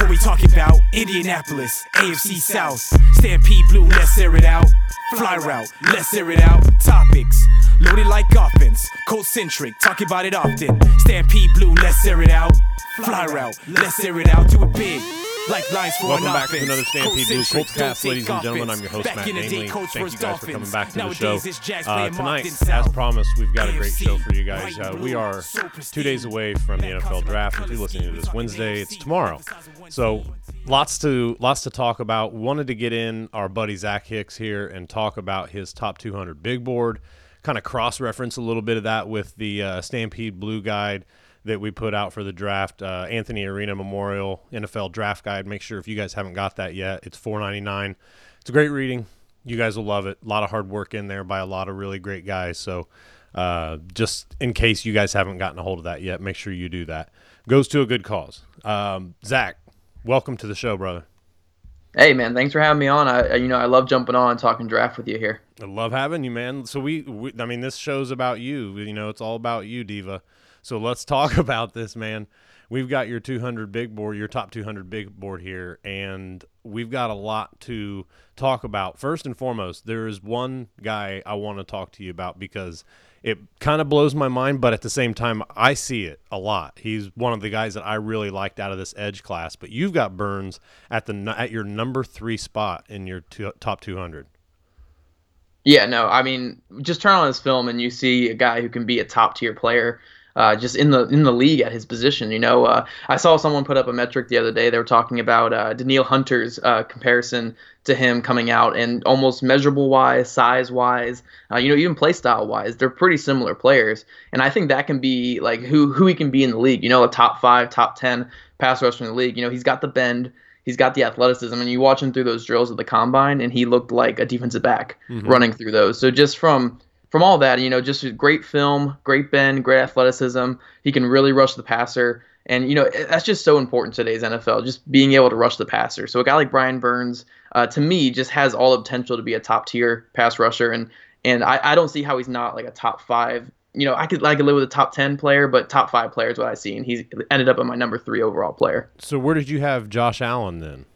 What we talking about? Indianapolis, AFC South. Stampede Blue, let's air it out. Fly route, let's air it out. Topics. Loaded like offense, cold centric, talk about it often. Stampede Blue, let's air it out. Fly route, let's air it out, do it big. Like lines for Welcome back to another Stampede Blue Colt-centric, Coltscast, ladies and gentlemen. I'm your host, Matt Namely. Thank you guys for coming back to the show. Uh, tonight, as promised, we've got a great show for you guys. Uh, we are two days away from the NFL draft. If you're listening to this Wednesday, it's tomorrow. the size of one So lots to lots to talk about. Wanted to get in our buddy Zach Hicks here and talk about his top 200 big board. Kind of cross reference a little bit of that with the uh, Stampede Blue Guide that we put out for the draft. Uh, Anthony Arena Memorial NFL Draft Guide. Make sure if you guys haven't got that yet, it's 4.99. It's a great reading. You guys will love it. A lot of hard work in there by a lot of really great guys. So, uh, just in case you guys haven't gotten a hold of that yet, make sure you do that. Goes to a good cause. Um, Zach, welcome to the show, brother. Hey man, thanks for having me on. I you know I love jumping on and talking draft with you here. I love having you, man. So we, we, I mean, this show's about you. You know, it's all about you, Diva. So let's talk about this, man. We've got your 200 big board, your top 200 big board here, and we've got a lot to talk about. First and foremost, there is one guy I want to talk to you about because it kind of blows my mind, but at the same time, I see it a lot. He's one of the guys that I really liked out of this edge class. But you've got Burns at the at your number three spot in your two, top 200. Yeah, no, I mean just turn on this film and you see a guy who can be a top tier player. Uh, just in the in the league at his position, you know. Uh, I saw someone put up a metric the other day. They were talking about uh, Danielle Hunter's uh, comparison to him coming out, and almost measurable wise, size wise, uh, you know, even play style wise, they're pretty similar players. And I think that can be like who who he can be in the league. You know, a top five, top ten pass rusher in the league. You know, he's got the bend, he's got the athleticism, and you watch him through those drills at the combine, and he looked like a defensive back running through those. So just from from all that, you know, just a great film, great bend, great athleticism. He can really rush the passer. And, you know, that's just so important today's NFL, just being able to rush the passer. So a guy like Brian Burns, uh, to me, just has all the potential to be a top tier pass rusher. And and I, I don't see how he's not like a top five. You know, I could could live with a top ten player, but top five player is what I see, and he's ended up at my number three overall player. So where did you have Josh Allen then?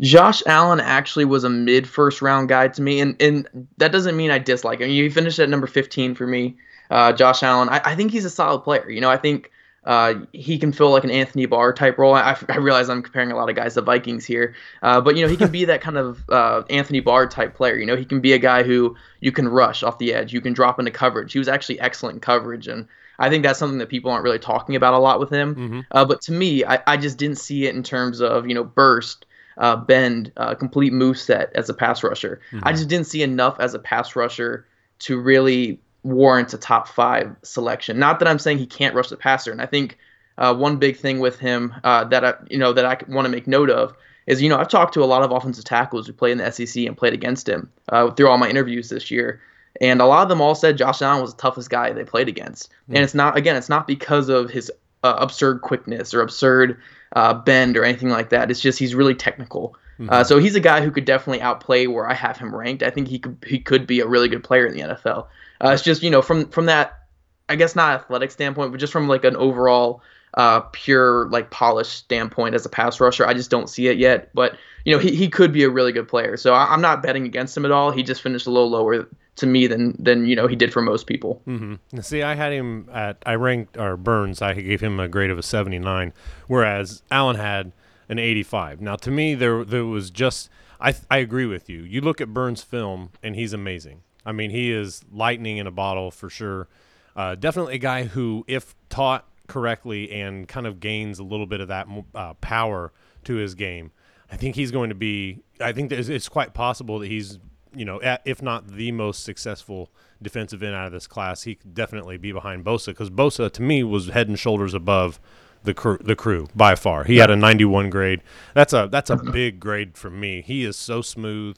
Josh Allen actually was a mid first round guy to me, and, and that doesn't mean I dislike him. He finished at number 15 for me. Uh, Josh Allen, I, I think he's a solid player. You know, I think uh, he can fill like an Anthony Barr type role. I, I realize I'm comparing a lot of guys to Vikings here, uh, but you know he can be that kind of uh, Anthony Barr type player. You know, he can be a guy who you can rush off the edge, you can drop into coverage. He was actually excellent in coverage, and I think that's something that people aren't really talking about a lot with him. Uh, but to me, I, I just didn't see it in terms of you know burst uh, bend, uh, complete move set as a pass rusher. I just didn't see enough as a pass rusher to really warrant a top five selection. Not that I'm saying he can't rush the passer, and I think uh, one big thing with him uh, that I you know that I want to make note of is you know I've talked to a lot of offensive tackles who play in the SEC and played against him uh, through all my interviews this year. And a lot of them all said Josh Allen was the toughest guy they played against. And it's not again, it's not because of his uh, absurd quickness or absurd uh, bend or anything like that. It's just he's really technical. Uh, so he's a guy who could definitely outplay where I have him ranked. I think he could he could be a really good player in the NFL. Uh, it's just you know from from that I guess not athletic standpoint, but just from like an overall uh, pure like polished standpoint as a pass rusher, I just don't see it yet. But you know he, he could be a really good player. So I, I'm not betting against him at all. He just finished a little lower to me than than you know he did for most people. Mm-hmm. See, I had him at I ranked or Burns. I gave him a grade of a seventy nine, whereas Allen had an 85. Now, to me, there there was just I I agree with you. You look at Burns' film, and he's amazing. I mean, he is lightning in a bottle for sure. Uh, definitely a guy who, if taught correctly and kind of gains a little bit of that uh, power to his game, I think he's going to be. I think it's quite possible that he's, you know, at, if not the most successful defensive end out of this class, he could definitely be behind Bosa because Bosa to me was head and shoulders above the crew, the crew by far. He had a 91 grade. That's a that's a big grade for me. He is so smooth,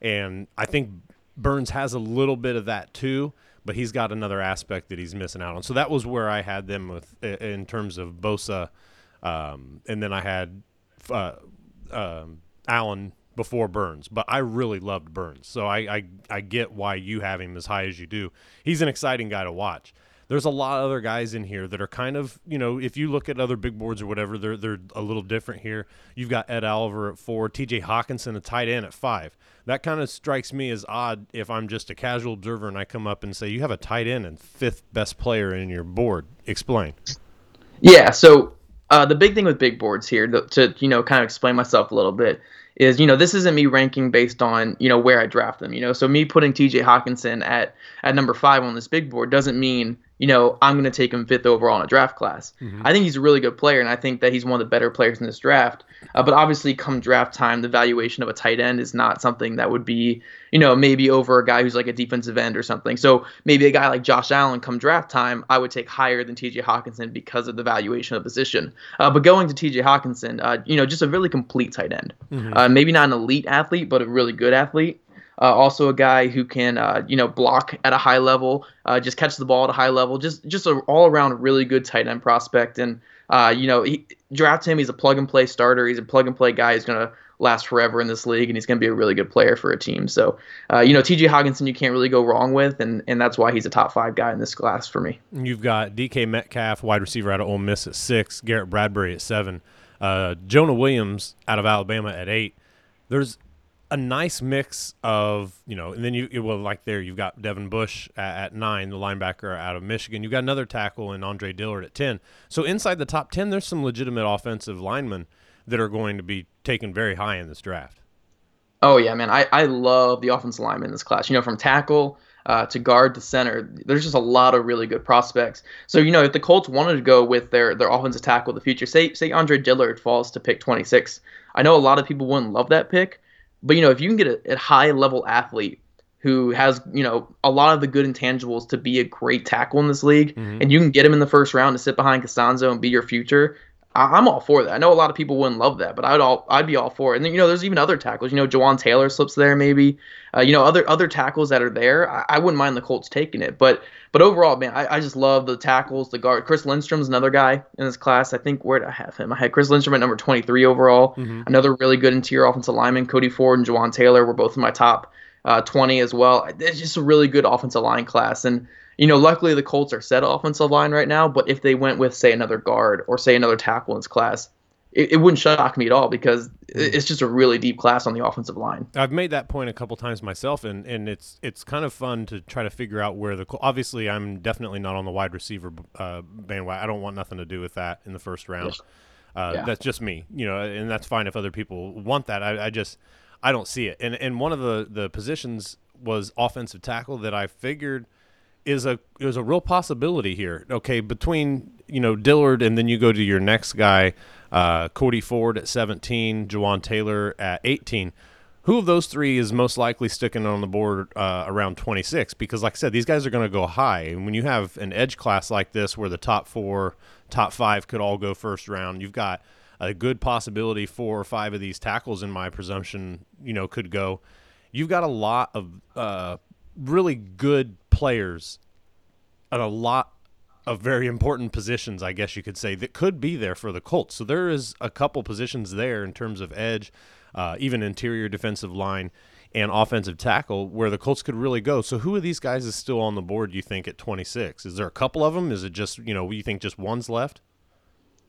and I think Burns has a little bit of that too but he's got another aspect that he's missing out on. So that was where I had them with in terms of Bosa, um, and then I had uh, um, Allen before Burns. But I really loved Burns, so I, I I get why you have him as high as you do. He's an exciting guy to watch. There's a lot of other guys in here that are kind of, you know, if you look at other big boards or whatever, they're they're a little different here. You've got Ed Oliver at four, T.J. Hockenson, a tight end at five that kind of strikes me as odd if I'm just a casual observer and I come up and say you have a tight end and fifth best player in your board. Explain. Yeah, so uh, the big thing with big boards here, to, to you know, kind of explain myself a little bit, is you know this isn't me ranking based on you know where I draft them. You know, so me putting T.J. Hockenson at at number five on this big board doesn't mean you know, I'm going to take him fifth overall in a draft class. Mm-hmm. I think he's a really good player, and I think that he's one of the better players in this draft. Uh, but obviously, come draft time, the valuation of a tight end is not something that would be, you know, maybe over a guy who's like a defensive end or something. So maybe a guy like Josh Allen, come draft time, I would take higher than T.J. Hockenson because of the valuation of the position. Uh, but going to T.J. Hockenson, uh, you know, just a really complete tight end. Mm-hmm. Uh, maybe not an elite athlete, but a really good athlete. Uh, also a guy who can uh, you know block at a high level, uh, just catch the ball at a high level, just just an all around really good tight end prospect. And uh, you know he draft him. He's a plug and play starter. He's a plug and play guy. He's gonna last forever in this league, and he's gonna be a really good player for a team. So uh, you know T.J. Hockenson you can't really go wrong with, and and that's why he's a top five guy in this class for me. You've got DK Metcalf, wide receiver out of Ole Miss at six, Garrett Bradbury at seven, uh, Jonah Williams out of Alabama at eight. There's a nice mix of you know, and then you well like there you've got Devin Bush at, at, nine, the linebacker out of Michigan. You've got another tackle in Andre Dillard at ten. So inside the top ten, there's some legitimate offensive linemen that are going to be taken very high in this draft. Oh yeah, man, I I love the offensive linemen in this class. You know, from tackle. Uh, to guard to center. There's just a lot of really good prospects. So you know, if the Colts wanted to go with their their offensive tackle of the future, say say Andre Dillard falls to pick 26, I know a lot of people wouldn't love that pick, but you know, if you can get a, a high level athlete who has you know a lot of the good intangibles to be a great tackle in this league, mm-hmm. and you can get him in the first round to sit behind Castonzo and be your future. I, am all for that. I know a lot of people wouldn't love that, but I'd all I'd be all for it. And then you know, there's even other tackles. You know, Jawaan Taylor slips there maybe. Uh, you know, other other tackles that are there. I, I, wouldn't mind the Colts taking it, but but overall, man, I, I just love the tackles, the guard. Chris Lindstrom's another guy in this class. I think where did I have him? I had Chris Lindstrom at number 23 overall. Mm-hmm. Another really good interior offensive lineman. Cody Ford and Jawaan Taylor were both in my top uh, 20 as well. It's just a really good offensive line class and you know, luckily the Colts are set offensive line right now, but if they went with, say, another guard or say another tackle in this class, it, it wouldn't shock me at all because mm. it's just a really deep class on the offensive line. I've made that point a couple times myself, and, and it's it's kind of fun to try to figure out where the obviously I'm definitely not on the wide receiver uh, bandwagon. I don't want nothing to do with that in the first round. Yes. Uh, yeah. That's just me, you know, and that's fine if other people want that. I, I just I don't see it. And and one of the the positions was offensive tackle that I figured is a is a real possibility here. Okay, between you know Dillard and then you go to your next guy uh, Cody Ford at 17, Jawaan Taylor at 18. Who of those three is most likely sticking on the board uh, around 26? Because, like I said, these guys are going to go high. And when you have an edge class like this where the top four, top five could all go first round, you've got a good possibility four or five of these tackles, in my presumption, you know, could go. You've got a lot of uh, really good players at a lot of very important positions, I guess you could say, that could be there for the Colts. So there is a couple positions there in terms of edge, uh, even interior defensive line and offensive tackle where the Colts could really go. So who of these guys is still on the board? You think at 26? Is there a couple of them? Is it just you know you think just one's left?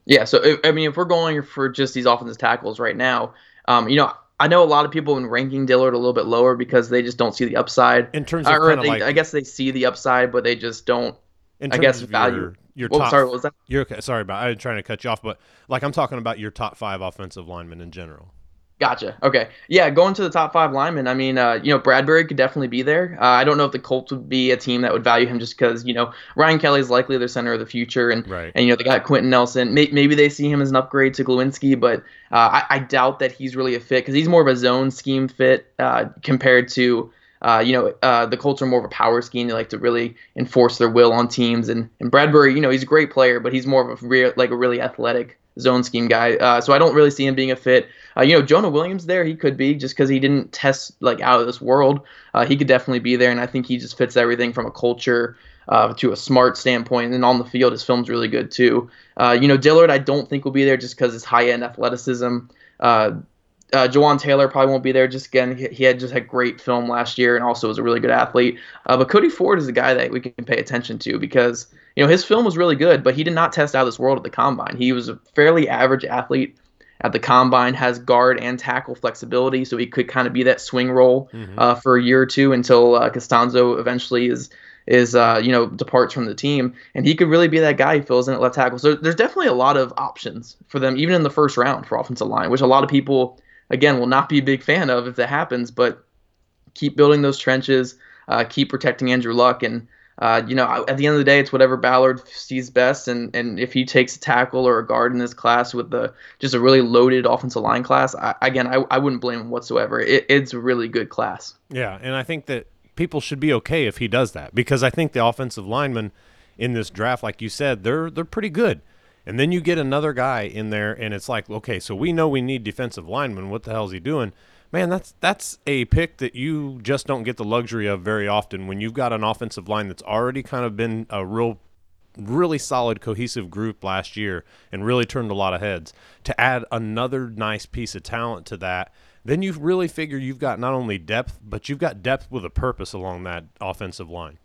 Yeah. So if, I mean, if we're going for just these offensive tackles right now, um, you know. I know a lot of people in ranking Dillard a little bit lower because they just don't see the upside. In terms of or they, like, I guess they see the upside, but they just don't In I guess value. Your, your Well, top, sorry, what was that? You're okay. Sorry about. I'm trying to cut you off, but like I'm talking about your top five offensive linemen in general. Gotcha. Okay. Yeah, going to the top five linemen. I mean, uh, you know, Bradbury could definitely be there. Uh, I don't know if the Colts would be a team that would value him just because you know Ryan Kelly is likely their center of the future, and Right. and you know they got Quenton Nelson. May, maybe they see him as an upgrade to Glowinski, but uh, I, I doubt that he's really a fit because he's more of a zone scheme fit uh, compared to. Uh, you know, uh, the Colts are more of a power scheme. They like to really enforce their will on teams, and, and Bradbury, you know, he's a great player, but he's more of a real, like a really athletic zone scheme guy. Uh, so I don't really see him being a fit. Uh, you know, Jonah Williams there, he could be just because he didn't test like out of this world. Uh, he could definitely be there, and I think he just fits everything from a culture uh, to a smart standpoint. And on the field, his film's really good too. Uh, you know, Dillard, I don't think will be there just because his high end athleticism. Uh, uh, Jawaan Taylor probably won't be there. Just again, he, he had just had great film last year and also was a really good athlete. Uh, but Cody Ford is a guy that we can pay attention to because you know his film was really good, but he did not test out of this world at the combine. He was a fairly average athlete at the combine, has guard and tackle flexibility, so he could kind of be that swing role uh, for a year or two until uh, Castonzo eventually is is uh, you know departs from the team, and he could really be that guy who fills in at left tackle. So there's definitely a lot of options for them, even in the first round for offensive line, which a lot of people again will not be a big fan of if that happens. But keep building those trenches, uh, keep protecting Andrew Luck, and uh, you know at the end of the day, it's whatever Ballard sees best. And and if he takes a tackle or a guard in this class with the just a really loaded offensive line class, I, again I, I wouldn't blame him whatsoever. It, it's a really good class. Yeah, and I think that people should be okay if he does that because I think the offensive linemen in this draft, like you said, they're they're pretty good. And then you get another guy in there, and it's like, okay, so we know we need defensive linemen. What the hell is he doing? Man, that's that's a pick that you just don't get the luxury of very often when you've got an offensive line that's already kind of been a real really solid cohesive group last year and really turned a lot of heads to add another nice piece of talent to that then you really figure you've got not only depth but you've got depth with a purpose along that offensive line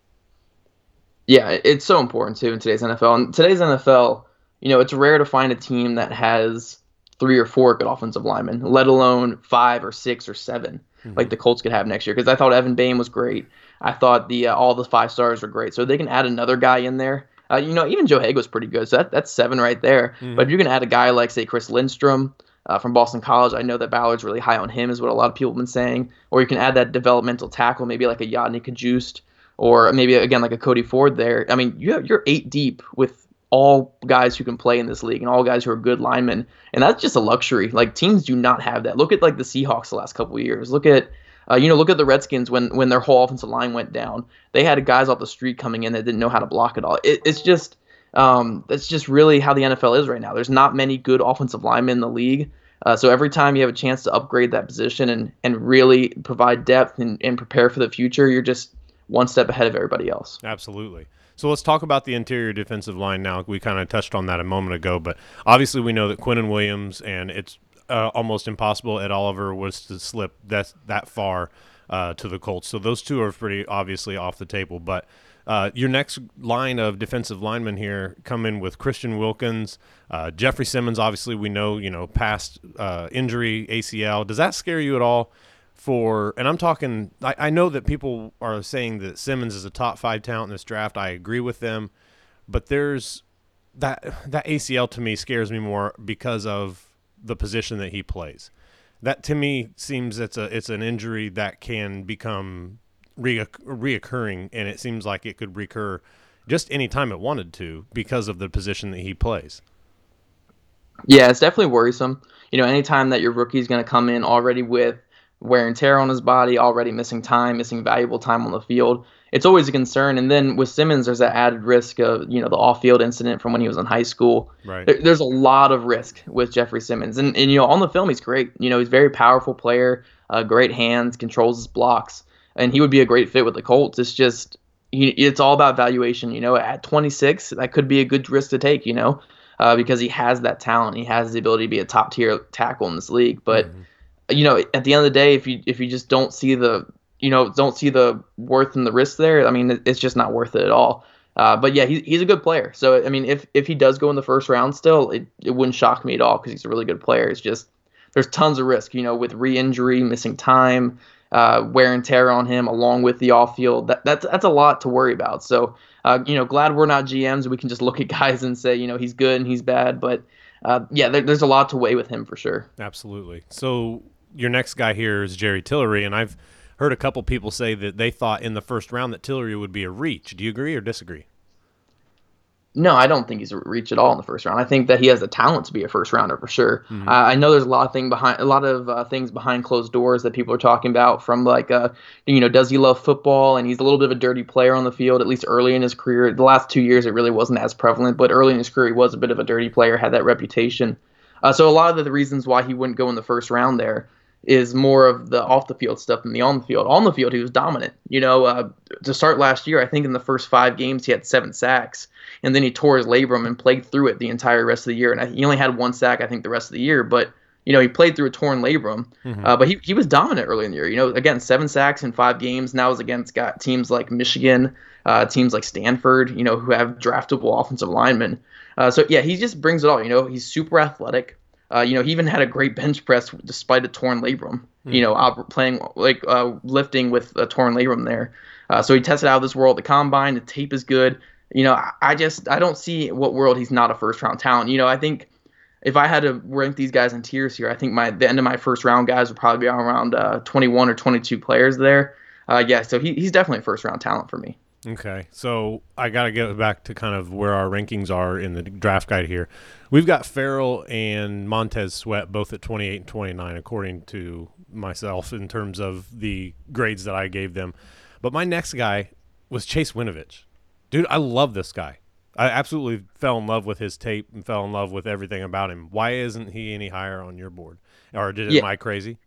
Yeah, it's so important too in today's NFL. And today's NFL, you know, it's rare to find a team that has three or four good offensive linemen, let alone five or six or 7 like the Colts could have next year. Because I thought Evan Bain was great. I thought the uh, all the five stars were great. So they can add another guy in there. Uh, you know, even Joe Haeg was pretty good. So that, that's seven right there. But if you can add a guy like, say, Chris Lindstrom uh, from Boston College, I know that Ballard's really high on him, is what a lot of people have been saying. Or you can add that developmental tackle, maybe like a Yodny Cajuste, or maybe again like a Cody Ford there. I mean, you have, you're eight deep with all guys who can play in this league and all guys who are good linemen, and that's just a luxury. Like teams do not have that. Look at like the Seahawks the last couple of years. Look at uh, you know, look at the Redskins when when their whole offensive line went down. They had guys off the street coming in that didn't know how to block it all. It, it's just um, that's just really how the NFL is right now. There's not many good offensive linemen in the league. Uh, so every time you have a chance to upgrade that position and, and really provide depth and, and prepare for the future, you're just one step ahead of everybody else. Absolutely. So let's talk about the interior defensive line now. We kind of touched on that a moment ago, but obviously we know that Quinnen Williams and it's uh, almost impossible Ed Oliver was to slip that that far uh, to the Colts. So those two are pretty obviously off the table. But uh, your next line of defensive linemen here come in with Christian Wilkins, uh, Jeffrey Simmons. Obviously, we know you know past uh, injury ACL. Does that scare you at all? For and I'm talking. I, I know that people are saying that Simmons is a top five talent in this draft. I agree with them, but there's that that ACL to me scares me more because of the position that he plays. That to me seems it's a it's an injury that can become re- reoccurring, and it seems like it could recur just any time it wanted to because of the position that he plays. Yeah, it's definitely worrisome. You know, anytime that your rookie's going to come in already with wear and tear on his body, already missing time, missing valuable time on the field, it's always a concern. And then with Simmons, there's that added risk of you know the off-field incident from when he was in high school. Right. There, there's a lot of risk with Jeffrey Simmons, and and you know on the film he's great. You know he's a very powerful player, uh, great hands, controls his blocks, and he would be a great fit with the Colts. It's just he, it's all about valuation. You know, at 26, that could be a good risk to take. You know, uh, because he has that talent, he has the ability to be a top tier tackle in this league. But you know, at the end of the day, if you if you just don't see the you know don't see the worth and the risk there, I mean, it's just not worth it at all. Uh, but yeah, he's he's a good player. So I mean, if if he does go in the first round, still, it, it wouldn't shock me at all because he's a really good player. It's just there's tons of risk, you know, with re-injury, missing time. uh, wear and tear on him, along with the off field. That, that's that's a lot to worry about. So, uh, you know, glad we're not GMs. We can just look at guys and say, you know, he's good and he's bad. But uh, yeah, there, there's a lot to weigh with him for sure. Absolutely. So your next guy here is Jerry Tillery, and I've heard a couple people say that they thought in the first round that Tillery would be a reach. Do you agree or disagree? No, I don't think he's a reach at all in the first round. I think that he has the talent to be a first rounder for sure. Mm-hmm. Uh, I know there's a lot of thing behind a lot of uh, things behind closed doors that people are talking about. From like, uh, you know, does he love football? And he's a little bit of a dirty player on the field. At least early in his career, the last two years it really wasn't as prevalent, but early in his career he was a bit of a dirty player, had that reputation. Uh, so a lot of the reasons why he wouldn't go in the first round there is more of the off the field stuff than the on the field. On the field, he was dominant. You know, uh, to start last year, I think in the first five games he had seven sacks, and then he tore his labrum and played through it the entire rest of the year. And he only had one sack, I think, the rest of the year, but you know, he played through a torn labrum, mm-hmm. uh, but he, he was dominant early in the year. You know, again, seven sacks in five games. Now is against got teams like Michigan, uh, teams like Stanford, you know, who have draftable offensive linemen. Uh, so yeah, he just brings it all. You know, he's super athletic. Uh, you know, he even had a great bench press despite a torn labrum. Mm. You know, playing like uh, lifting with a torn labrum there. Uh, so he tested out of this world. The combine, the tape is good. You know, I just I don't see what world he's not a first round talent. You know, I think if I had to rank these guys in tiers here, I think my the end of my first round guys would probably be around uh, 21 or 22 players there. Uh, yeah, so he, he's definitely a first round talent for me. Okay, so I got to get back to kind of where our rankings are in the draft guide here. We've got Ferrell and Montez Sweat both at 28 and 29, according to myself, in terms of the grades that I gave them. But my next guy was Chase Winovich. Dude, I love this guy. I absolutely fell in love with his tape and fell in love with everything about him. Why isn't he any higher on your board? Or did yeah. am I crazy?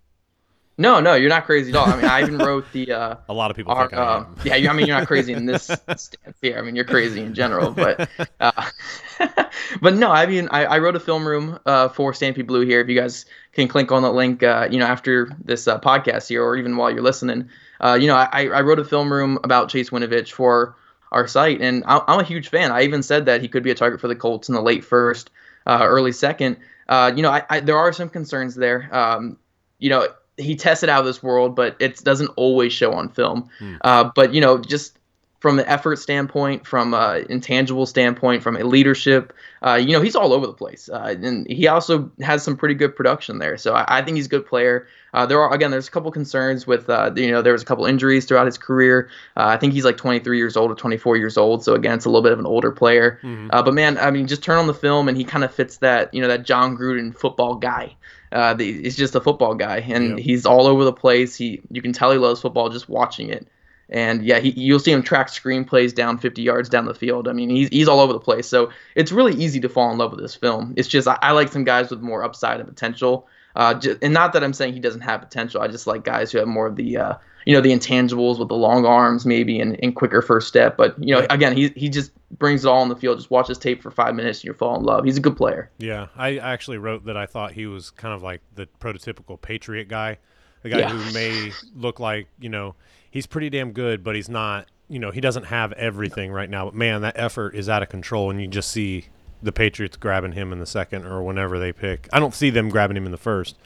No, no, you're not crazy at all. I mean, I even wrote the. Uh, a lot of people our, think I uh, am. yeah, I mean, you're not crazy in this stance here. I mean, you're crazy in general, but, uh, but no, I mean, I, I wrote a film room uh, for Stampede Blue here. If you guys can click on the link, uh, you know, after this uh, podcast here, or even while you're listening, uh, you know, I, I wrote a film room about Chase Winovich for our site, and I'm a huge fan. I even said that he could be a target for the Colts in the late first, uh, early second. Uh, you know, I, I, there are some concerns there. Um, you know, he tested out of this world, but it doesn't always show on film. Hmm. Uh, but you know, just from an effort standpoint, from an intangible standpoint, from a leadership, uh, you know, he's all over the place. Uh, and he also has some pretty good production there. So I, I think he's a good player. Uh, there are again, there's a couple concerns with, uh, you know, there was a couple injuries throughout his career. Uh, I think he's like 23 years old or 24 years old. So again, it's a little bit of an older player. Mm-hmm. but man, I mean, just turn on the film and he kind of fits that, you know, that Jon Gruden football guy. Uh, the, he's just a football guy, and yep. he's all over the place. He, you can tell he loves football just watching it. And yeah, he, you'll see him track screenplays down 50 yards down the field. I mean, he's, he's all over the place. So it's really easy to fall in love with this film. It's just I, I like some guys with more upside and potential. Uh, just, and not that I'm saying he doesn't have potential. I just like guys who have more of the uh, you know the intangibles with the long arms maybe and, and quicker first step. But you know, again, he he just brings it all on the field. Just watch his tape for five minutes and you fall in love. He's a good player. Yeah, I actually wrote that I thought he was kind of like the prototypical Patriot guy, the guy yeah. who may look like you know he's pretty damn good, but he's not. You know, he doesn't have everything right now. But man, that effort is out of control, and you just see the Patriots grabbing him in the second or whenever they pick. I don't see them grabbing him in the first,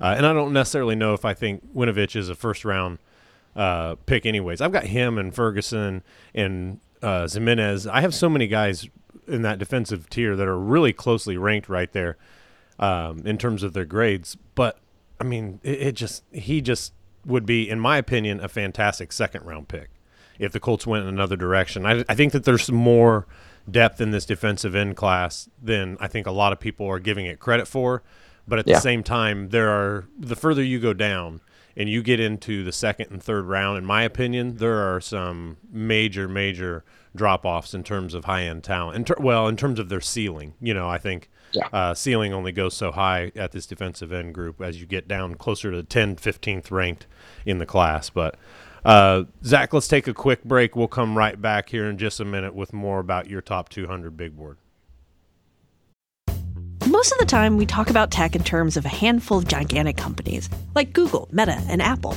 uh, and I don't necessarily know if I think Winovich is a first round uh, pick anyways. I've got him and Ferguson and uh, Ximines. I have so many guys in that defensive tier that are really closely ranked right there um, in terms of their grades. But I mean, it, it, just he just would be, in my opinion, a fantastic second round pick if the Colts went in another direction. I, I think that there's more depth in this defensive end class than I think a lot of people are giving it credit for. But at yeah. the same time, there are the further you go down, and you get into the second and third round, in my opinion, there are some major, major drop offs in terms of high end talent. In ter- well, in terms of their ceiling, you know, I think yeah. uh, ceiling only goes so high at this defensive end group as you get down closer to the 10th, 15th ranked in the class. But uh, Zach, let's take a quick break. We'll come right back here in just a minute with more about your top 200 big board. Most of the time, we talk about tech in terms of a handful of gigantic companies like Google, Meta, and Apple.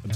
a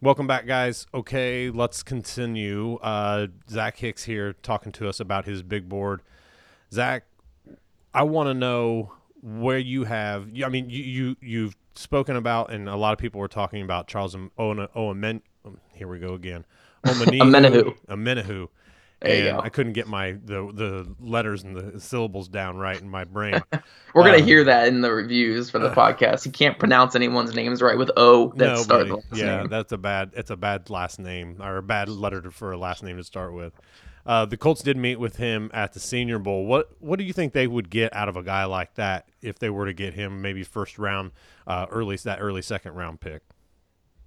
Welcome back, guys. Okay, let's continue. Uh, Zach Hicks here talking to us about his big board. Zach, I want to know where you have. I mean, you, you you've spoken about, and a lot of people were talking about Charles Owen. Owen here we go again. Omenihu. There you and. I couldn't get my the the letters and the syllables down right in my brain. We're gonna Um, hear that in the reviews for the podcast. You can't pronounce anyone's names right with O that start the Nobody. Yeah, name. that's a bad. It's a bad last name or a bad letter to, for a last name to start with. Uh, the Colts did meet with him at the Senior Bowl. What What do you think they would get out of a guy like that if they were to get him maybe first round, uh, early that early second round pick?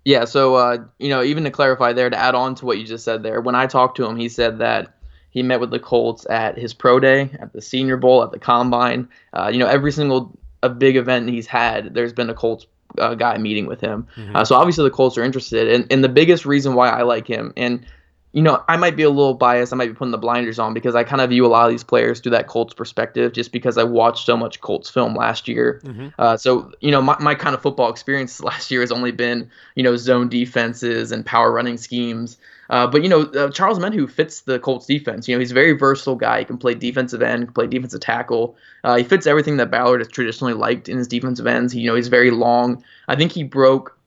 Yeah, so uh, you know, even to clarify there, to add on to what you just said there, when I talked to him, he said that he met with the Colts at his pro day, at the Senior Bowl, at the Combine. Uh, you know, every single a big event he's had, there's been a Colts uh, guy meeting with him. Uh, so obviously the Colts are interested, and and the biggest reason why I like him, and you know, I might be a little biased. I might be putting the blinders on because I kind of view a lot of these players through that Colts perspective, just because I watched so much Colts film last year. Uh, so you know, my, my kind of football experience last year has only been you know zone defenses and power running schemes. Uh, but you know, uh, Charles Menhu fits the Colts defense. You know, he's a very versatile guy. He can play defensive end, can play defensive tackle. Uh, he fits everything that Ballard has traditionally liked in his defensive ends. He, you know, he's very long. I think he broke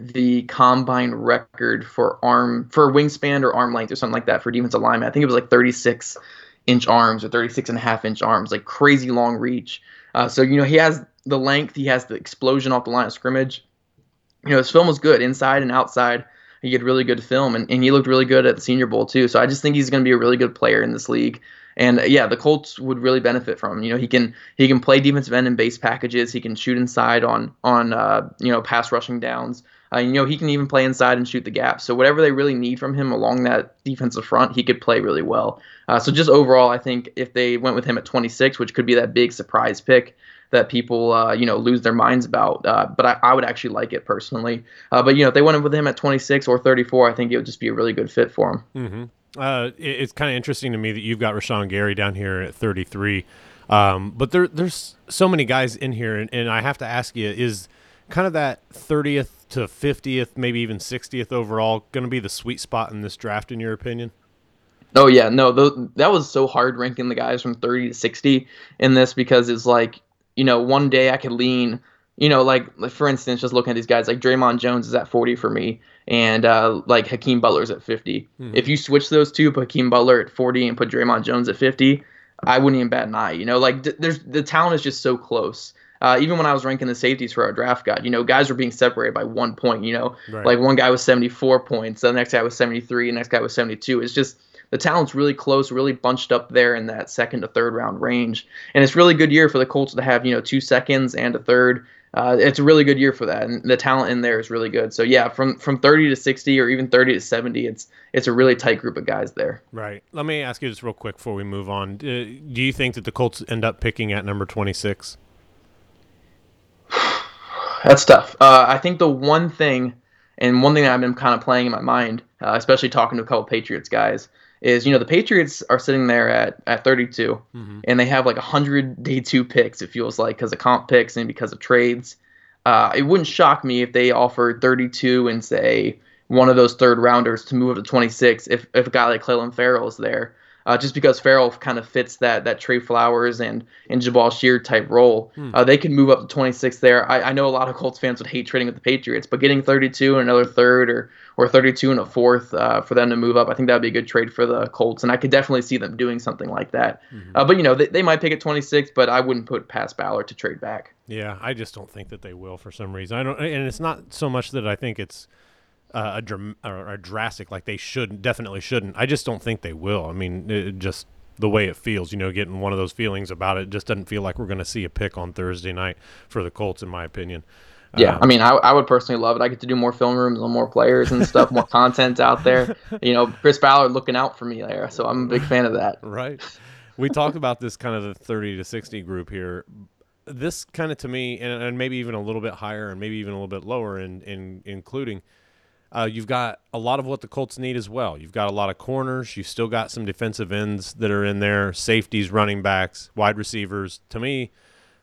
the combine record for arm for wingspan or arm length or something like that for defensive lineman. I think it was like 36 inch arms or 36 and a half inch arms, like crazy long reach. Uh, so you know he has the length, he has the explosion off the line of scrimmage. You know his film was good inside and outside. He had really good film, and, and he looked really good at the Senior Bowl too. So I just think he's going to be a really good player in this league. And uh, yeah, the Colts would really benefit from him. You know, he can he can play defensive end in base packages. He can shoot inside on on uh, you know pass rushing downs. Uh, you know, he can even play inside and shoot the gap. So whatever they really need from him along that defensive front, he could play really well. Uh, so just overall, I think if they went with him at 26, which could be that big surprise pick that people uh, you know lose their minds about, uh, but I, I would actually like it personally. Uh, but you know, if they went with him at 26 or 34, I think it would just be a really good fit for him. Mm-hmm. Uh, it- it's kind of interesting to me that you've got Rashan Gary down here at 33. Um, but there, there's so many guys in here, and, and I have to ask you: is kind of that 30th to 50th, maybe even 60th overall, going to be the sweet spot in this draft, in your opinion? Oh yeah, no, th- that was so hard ranking the guys from 30 to 60 in this because it's like, you know, one day I could lean, you know, like, for instance, just looking at these guys, like Dre'Mont Jones is at 40 for me, and uh, like Hakeem Butler's at 50. If you switch those two, put Hakeem Butler at 40 and put Dre'Mont Jones at 50, I wouldn't even bat an eye. You know, like th- there's the talent is just so close. Uh, even when I was ranking the safeties for our draft guide, you know, guys were being separated by one point. You know, Right. like one guy was 74 points, the next guy was 73, the next guy was 72. It's just the talent's really close, really bunched up there in that second to third round range. And it's really good year for the Colts to have you know two seconds and a third. Uh, it's a really good year for that, and the talent in there is really good. So yeah, from from 30 to 60 or even 30 to 70, it's it's a really tight group of guys there. Right. Let me ask you this real quick before we move on. Uh, do you think that the Colts end up picking at number 26? That's tough. Uh, I think the one thing, and one thing that I've been kind of playing in my mind, uh, especially talking to a couple Patriots guys, is you know the Patriots are sitting there at at 32, mm-hmm. and they have like 100 day two picks. It feels like because of comp picks and because of trades. Uh, it wouldn't shock me if they offered 32 and say one of those third rounders to move up to 26 if, if a guy like Clelin Ferrell is there uh, just because Ferrell kind of fits that that Trey Flowers and and Jabaal Sheard type role. Hmm. Uh, they can move up to 26 there. I, I know a lot of Colts fans would hate trading with the Patriots, but getting 32 and another third or or 32 and a fourth uh, for them to move up, I think that would be a good trade for the Colts, and I could definitely see them doing something like that. Mm-hmm. Uh, but you know, they, they might pick at 26, but I wouldn't put past Ballard to trade back. Yeah, I just don't think that they will for some reason. I don't, and it's not so much that I think it's uh, a, dram- or a drastic like they should definitely shouldn't. I just don't think they will. I mean, it just the way it feels, you know, getting one of those feelings about it. just doesn't feel like we're going to see a pick on Thursday night for the Colts, in my opinion. Yeah, um, I mean, I, I would personally love it. I get to do more film rooms on more players and stuff, more content out there. You know, Chris Ballard looking out for me there, so I'm a big fan of that. Right. We talked about this kind of the 30 to 60 group here. This kind of to me, and, and maybe even a little bit higher, and maybe even a little bit lower, in, in including – uh, you've got a lot of what the Colts need as well. You've got a lot of corners. You've still got some defensive ends that are in there, safeties, running backs, wide receivers. To me,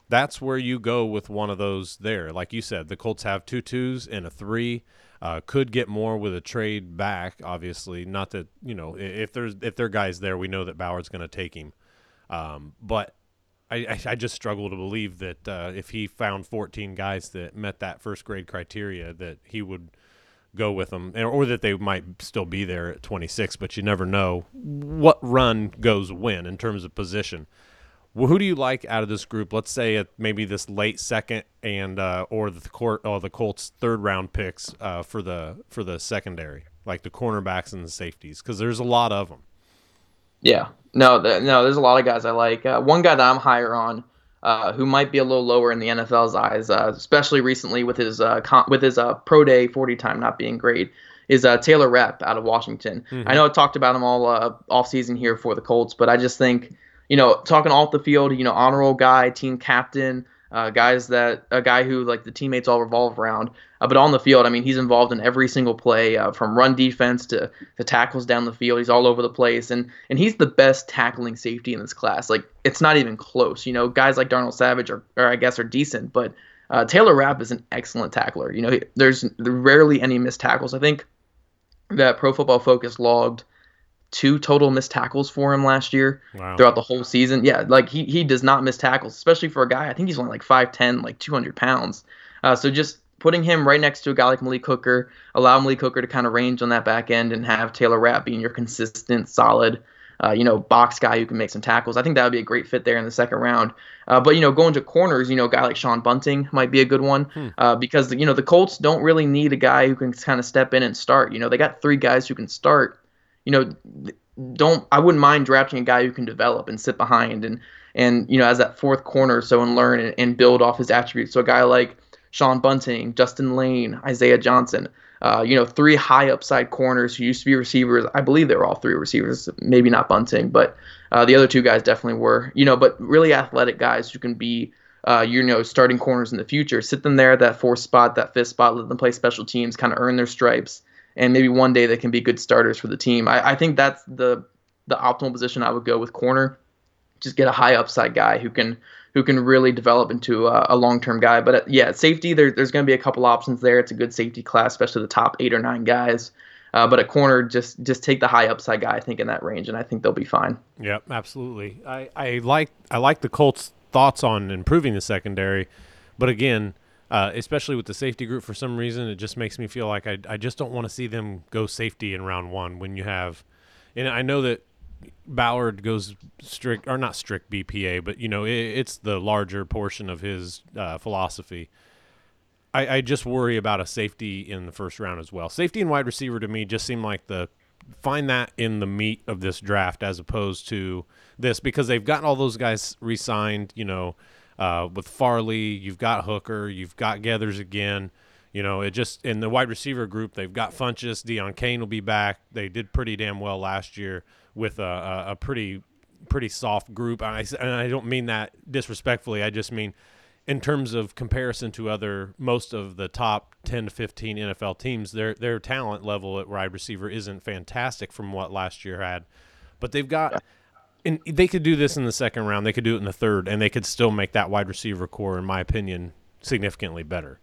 that's where you go with one of those there. Like you said, the Colts have two twos and a three. Uh, could get more with a trade back, obviously. Not that you know if there's if there are guys there, we know that Bauer's going to take him. Um, but I, I, just struggle to believe that uh, if he found 14 guys that met that first grade criteria, that he would – go with them, or that they might still be there at 26. But you never know what run goes when in terms of position. Well, who do you like out of this group? Let's say at maybe this late second and uh, or the court or the Colts third round picks uh, for the for the secondary, like the cornerbacks and the safeties, because there's a lot of them. Yeah, no, no, there's a lot of guys I like. Uh, one guy that I'm higher on uh, who might be a little lower in the NFL's eyes, uh, especially recently with his uh, con- with his uh, pro day 40 time not being great, is uh, Taylor Rapp out of Washington. Mm-hmm. I know I talked about him all uh, off season here for the Colts, but I just think you know talking off the field, you know, honorable guy, team captain uh, guys that a guy who like the teammates all revolve around. Uh, but on the field, I mean, he's involved in every single play, uh, from run defense to the tackles down the field. He's all over the place, and and he's the best tackling safety in this class. Like it's not even close. You know, guys like Darnell Savage are, or I guess are decent, but uh, Taylor Rapp is an excellent tackler. You know, he, there's rarely any missed tackles. I think that Pro Football Focus logged two total missed tackles for him last year wow. throughout the whole season. Yeah, like he he does not miss tackles, especially for a guy. I think he's only like 5'10", like 200 pounds. Uh, so just putting him right next to a guy like Malik Hooker, allow Malik Hooker to kind of range on that back end and have Taylor Rapp being your consistent, solid, uh, you know, box guy who can make some tackles. I think that would be a great fit there in the second round. Uh, but you know, going to corners, you know, a guy like Sean Bunting might be a good one hmm. uh, because you know the Colts don't really need a guy who can kind of step in and start. You know, they got three guys who can start you know, don't I wouldn't mind drafting a guy who can develop and sit behind and and you know as that fourth corner so and learn and, and build off his attributes. So a guy like Sean Bunting, Justin Layne, Isaiah Johnson, uh, you know, three high upside corners who used to be receivers. I believe they were all three receivers, maybe not Bunting, but uh, the other two guys definitely were. You know, but really athletic guys who can be. Uh, you know, starting corners in the future. Sit them there, at that fourth spot, that fifth spot. Let them play special teams, kind of earn their stripes, and maybe one day they can be good starters for the team. I, I think that's the the optimal position I would go with corner. Just get a high upside guy who can who can really develop into a, a long term guy. But uh, yeah, safety there, there's going to be a couple options there. It's a good safety class, especially the top eight or nine guys. Uh, but at corner, just just take the high upside guy. I think in that range, and I think they'll be fine. Yep, absolutely. I, I like I like the Colts' thoughts on improving the secondary, but again, uh, especially with the safety group, for some reason, it just makes me feel like I, I just don't want to see them go safety in round one when you have, and I know that Ballard goes strict or not strict BPA, but you know it, it's the larger portion of his uh, philosophy. I, I just worry about a safety in the first round as well. Safety and wide receiver to me just seem like the find that in the meat of this draft as opposed to this because they've gotten all those guys re-signed. You know, uh, with Farley, you've got Hooker, you've got Geathers again. You know, it just in the wide receiver group, they've got Funchess, Deon Cain will be back. They did pretty damn well last year with a, a, a pretty pretty soft group. And I, and I don't mean that disrespectfully. I just mean in terms of comparison to other most of the top 10 to 15 NFL teams, their their talent level at wide receiver isn't fantastic from what last year had. But they've got and they could do this in the second round, they could do it in the third, and they could still make that wide receiver corps, in my opinion, significantly better.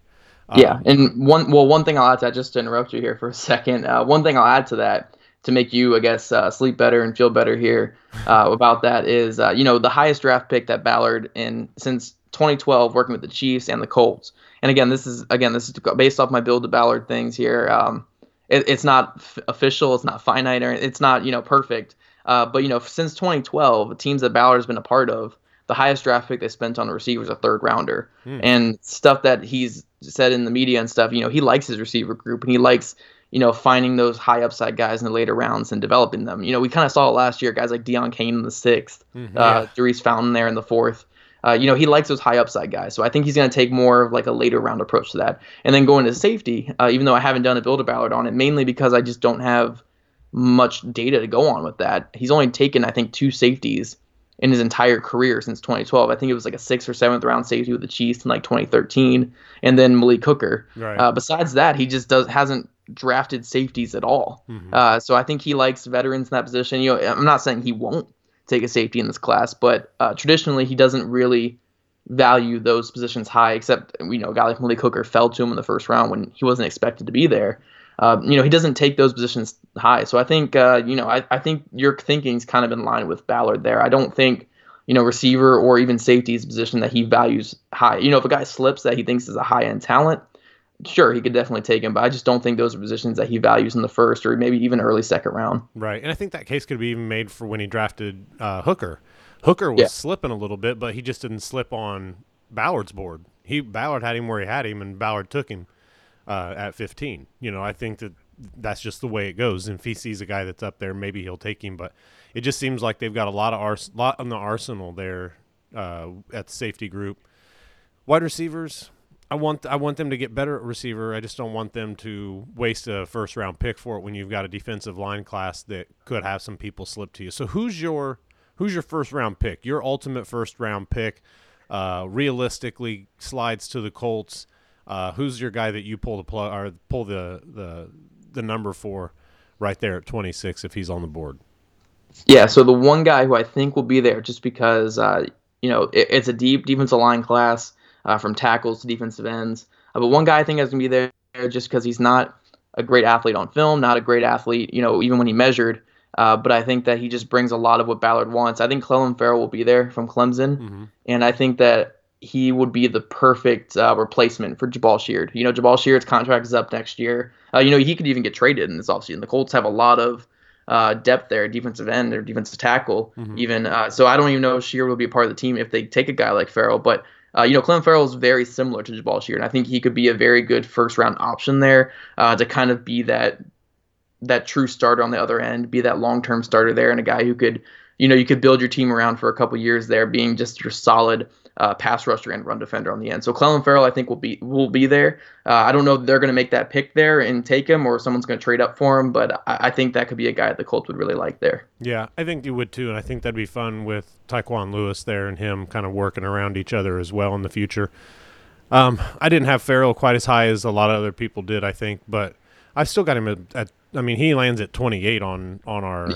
Yeah, Um, and one well, one thing I'll add to that, just to interrupt you here for a second. Uh, one thing I'll add to that to make you, I guess, uh, sleep better and feel better here uh, about that is, uh, you know, the highest draft pick that Ballard in since 2012, working with the Chiefs and the Colts. And again, this is again this is based off my build to Ballard things here. Um, it, it's not f- official, it's not finite, or it's not you know perfect. Uh, but you know, since 2012, teams that Ballard has been a part of, the highest draft pick they spent on a receiver is a third rounder, Hmm. and stuff that he's said in the media and stuff. You know, he likes his receiver group and he likes you know finding those high upside guys in the later rounds and developing them. You know, we kind of saw it last year, guys like Deon Cain in the 6th Mhm. uh, Daurice Fountain there in the fourth. Uh, you know, he likes those high upside guys. So I think he's going to take more of like a later round approach to that. And then going to safety, uh, even though I haven't done a build a Ballard on it, mainly because I just don't have much data to go on with that. He's only taken, I think, two safeties in his entire career since 2012. I think it was like a sixth or seventh round safety with the Chiefs in like 2013, and then Malik Hooker. Right. Uh, besides that, he just does hasn't drafted safeties at all. Mhm. Uh, so I think he likes veterans in that position. You know, I'm not saying he won't take a safety in this class, but uh, traditionally he doesn't really value those positions high. Except you know, a guy like Malik Hooker fell to him in the first round when he wasn't expected to be there. Uh, you know, he doesn't take those positions high. So I think uh, you know, I, I think your thinking's kind of in line with Ballard there. I don't think you know receiver or even safety is a position that he values high. You know, if a guy slips that he thinks is a high end talent. Sure, he could definitely take him, but I just don't think those are positions that he values in the first or maybe even early second round. Right, and I think that case could be even made for when he drafted uh, Hooker. Hooker was Yeah. slipping a little bit, but he just didn't slip on Ballard's board. He Ballard had him where he had him, and Ballard took him uh, at 15. You know, I think that that's just the way it goes. And if he sees a guy that's up there, maybe he'll take him. But it just seems like they've got a lot of ars- lot on the arsenal there uh, at the safety group. Wide receivers, I want I want them to get better at receiver. I just don't want them to waste a first round pick for it when you've got a defensive line class that could have some people slip to you. So who's your who's your first round pick? Your ultimate first round pick, uh, realistically slides to the Colts. Uh, who's your guy that you pull the plug or pull the the the number for right there at 26 if he's on the board? Yeah, so the one guy who I think will be there just because uh, you know it, it's a deep defensive line class uh, from tackles to defensive ends. Uh, but one guy I think is gonna be there just because he's not a great athlete on film, not a great athlete, you know, even when he measured. Uh, but I think that he just brings a lot of what Ballard wants. I think Clelin Ferrell will be there from Clemson, and I think that he would be the perfect uh, replacement for Jabaal Sheard. You know, Jabaal Sheard's contract is up next year. Uh, you know, he could even get traded in this offseason. The Colts have a lot of uh, depth there, defensive end or defensive tackle, Mhm. even. Uh, so I don't even know if Sheard will be a part of the team if they take a guy like Ferrell. But uh, you know, Clelin Ferrell is very similar to Jabaal Sheard, and I think he could be a very good first round option there uh, to kind of be that that true starter on the other end, be that long term starter there, and a guy who could, you know, you could build your team around for a couple years there, being just your solid uh, pass rusher and run defender on the end. So Clelin Ferrell, I think, will be will be there. Uh, I don't know if they're going to make that pick there and take him, or someone's going to trade up for him, but I, I think that could be a guy the Colts would really like there. Yeah, I think you would too, and I think that'd be fun with Tyquan Lewis there and him kind of working around each other as well in the future. Um, I didn't have Ferrell quite as high as a lot of other people did, I think, but I still got him at. at I mean, he lands at 28 on on our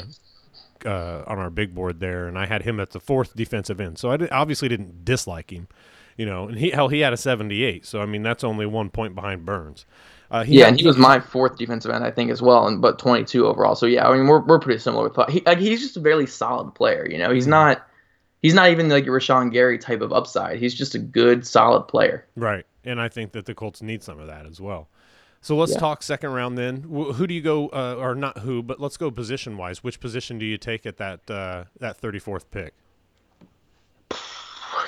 uh, on our big board there, and I had him at the fourth defensive end. So I di- obviously didn't dislike him, you know. And he hell he had a 78, so I mean that's only one point behind Burns. Uh, yeah, had- and he was my fourth defensive end, I think, as well, and but 22 overall. So yeah, I mean, we're, we're pretty similar with he, like he's just a very solid player. You know, he's not he's not even like a Rashan Gary type of upside. He's just a good, solid player. Right. And I think that the Colts need some of that as well. So let's Yeah. talk second round then. Who do you go, uh, or not who, but let's go position wise. Which position do you take at that uh, that thirty fourth pick?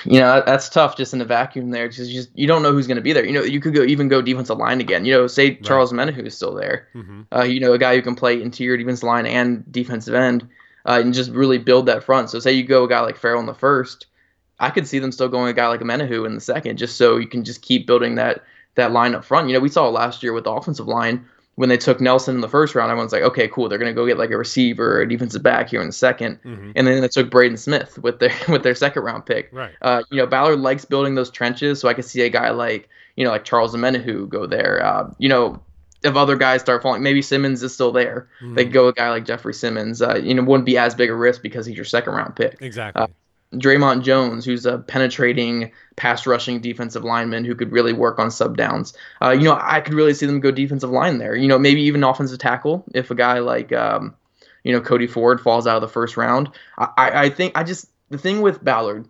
you know that's tough just in a vacuum there because you you don't know who's going to be there. You know, you could go even go defensive line again. You know, say right. Charles Omenihu is still there. Mm-hmm. Uh, you know, a guy who can play interior defensive line and defensive end, uh, and just really build that front. So say you go a guy like Ferrell in the first, I could see them still going a guy like Omenihu in the second, just so you can just keep building that that line up front. You know, we saw last year with the offensive line when they took Nelson in the first round, everyone's like, okay, cool, they're gonna go get like a receiver or a defensive back here in the 2nd mm-hmm. and then they took Braden Smith with their with their second round pick. Right. Uh, you know, Ballard likes building those trenches, so I could see a guy like you know like Charles Omenihu go there. Uh, you know, if other guys start falling, maybe Simmons is still there. Mm-hmm. They go a guy like Jeffery Simmons. Uh, you know, wouldn't be as big a risk because he's your second round pick. Exactly. Uh, Dre'Mont Jones, who's a penetrating pass rushing defensive lineman who could really work on sub downs. Uh, you know, I could really see them go defensive line there. You know, maybe even offensive tackle if a guy like, um, you know, Cody Ford falls out of the first round. I, I think I just the thing with Ballard,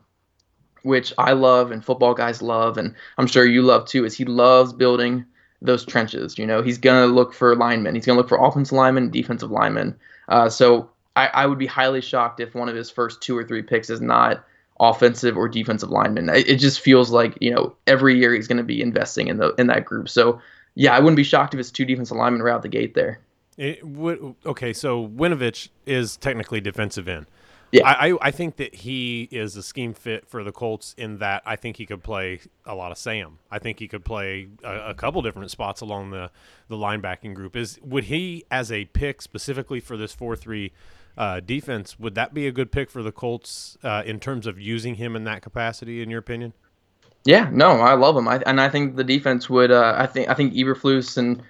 which I love and football guys love, and I'm sure you love too, is he loves building those trenches. You know, he's gonna look for linemen. He's gonna look for offensive linemen, defensive linemen. Uh, so I, I would be highly shocked if one of his first two or three picks is not offensive or defensive lineman. It, it just feels like you know every year he's going to be investing in the in that group. So yeah, I wouldn't be shocked if it's two defensive linemen right out the gate there. It, okay, so Winovich is technically defensive end. Yeah, I, I think that he is a scheme fit for the Colts in that I think he could play a lot of Sam. I think he could play a, a couple different spots along the the linebacking group. Is would he as a pick specifically for this four three? Uh, defense, would that be a good pick for the Colts uh, in terms of using him in that capacity? In your opinion? Yeah, no, I love him, I, and I think the defense would. Uh, I think I think Eberflus and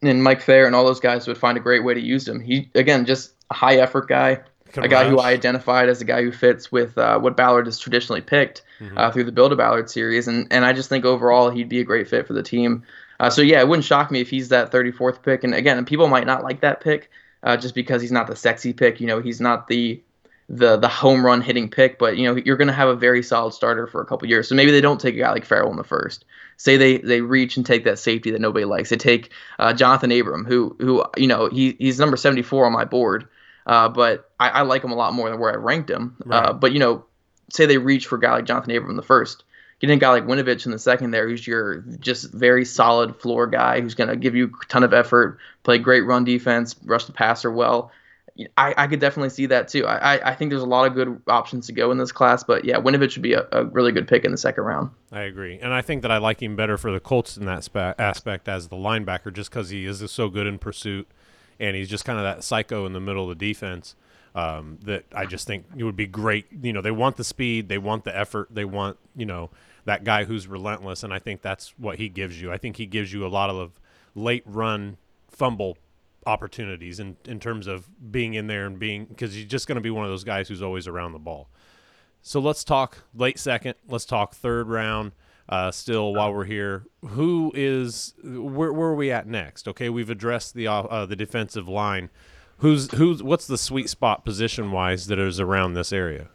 and Mike Phair and all those guys would find a great way to use him. He again just a high effort guy, Can a guy rush. who I identified as a guy who fits with uh, what Ballard has traditionally picked mm-hmm. uh, through the Build a Ballard series, and and I just think overall he'd be a great fit for the team. Uh, so yeah, it wouldn't shock me if he's that 34th pick. And again, people might not like that pick, uh, just because he's not the sexy pick. You know, he's not the the the home run hitting pick, but you know you're going to have a very solid starter for a couple years. So maybe they don't take a guy like Ferrell in the first. Say they they reach and take that safety that nobody likes. They take uh, Johnathan Abram, who who you know he he's number 74 on my board, uh, but I, I, like him a lot more than where I ranked him. Uh, right. but you know, say they reach for a guy like Johnathan Abram in the first getting a guy like Winovich in the second there, who's your just very solid floor guy, who's going to give you a ton of effort, play great run defense, rush the passer well. I, I could definitely see that too. I, I think there's a lot of good options to go in this class, but yeah, Winovich would be a, a really good pick in the second round. I agree, and I think that I like him better for the Colts in that spe- aspect as the linebacker, just because he is so good in pursuit, and he's just kind of that psycho in the middle of the defense. Um, that I just think it would be great. You know, they want the speed, they want the effort, they want you know that guy who's relentless, and I think that's what he gives you. I think he gives you a lot of late run fumble opportunities in in terms of being in there and being because he's just going to be one of those guys who's always around the ball. So let's talk late second. Let's talk third round. Uh, still, while we're here, who is where? Where are we at next? Okay, we've addressed the uh, the defensive line. Who's who's what's the sweet spot position wise that is around this area?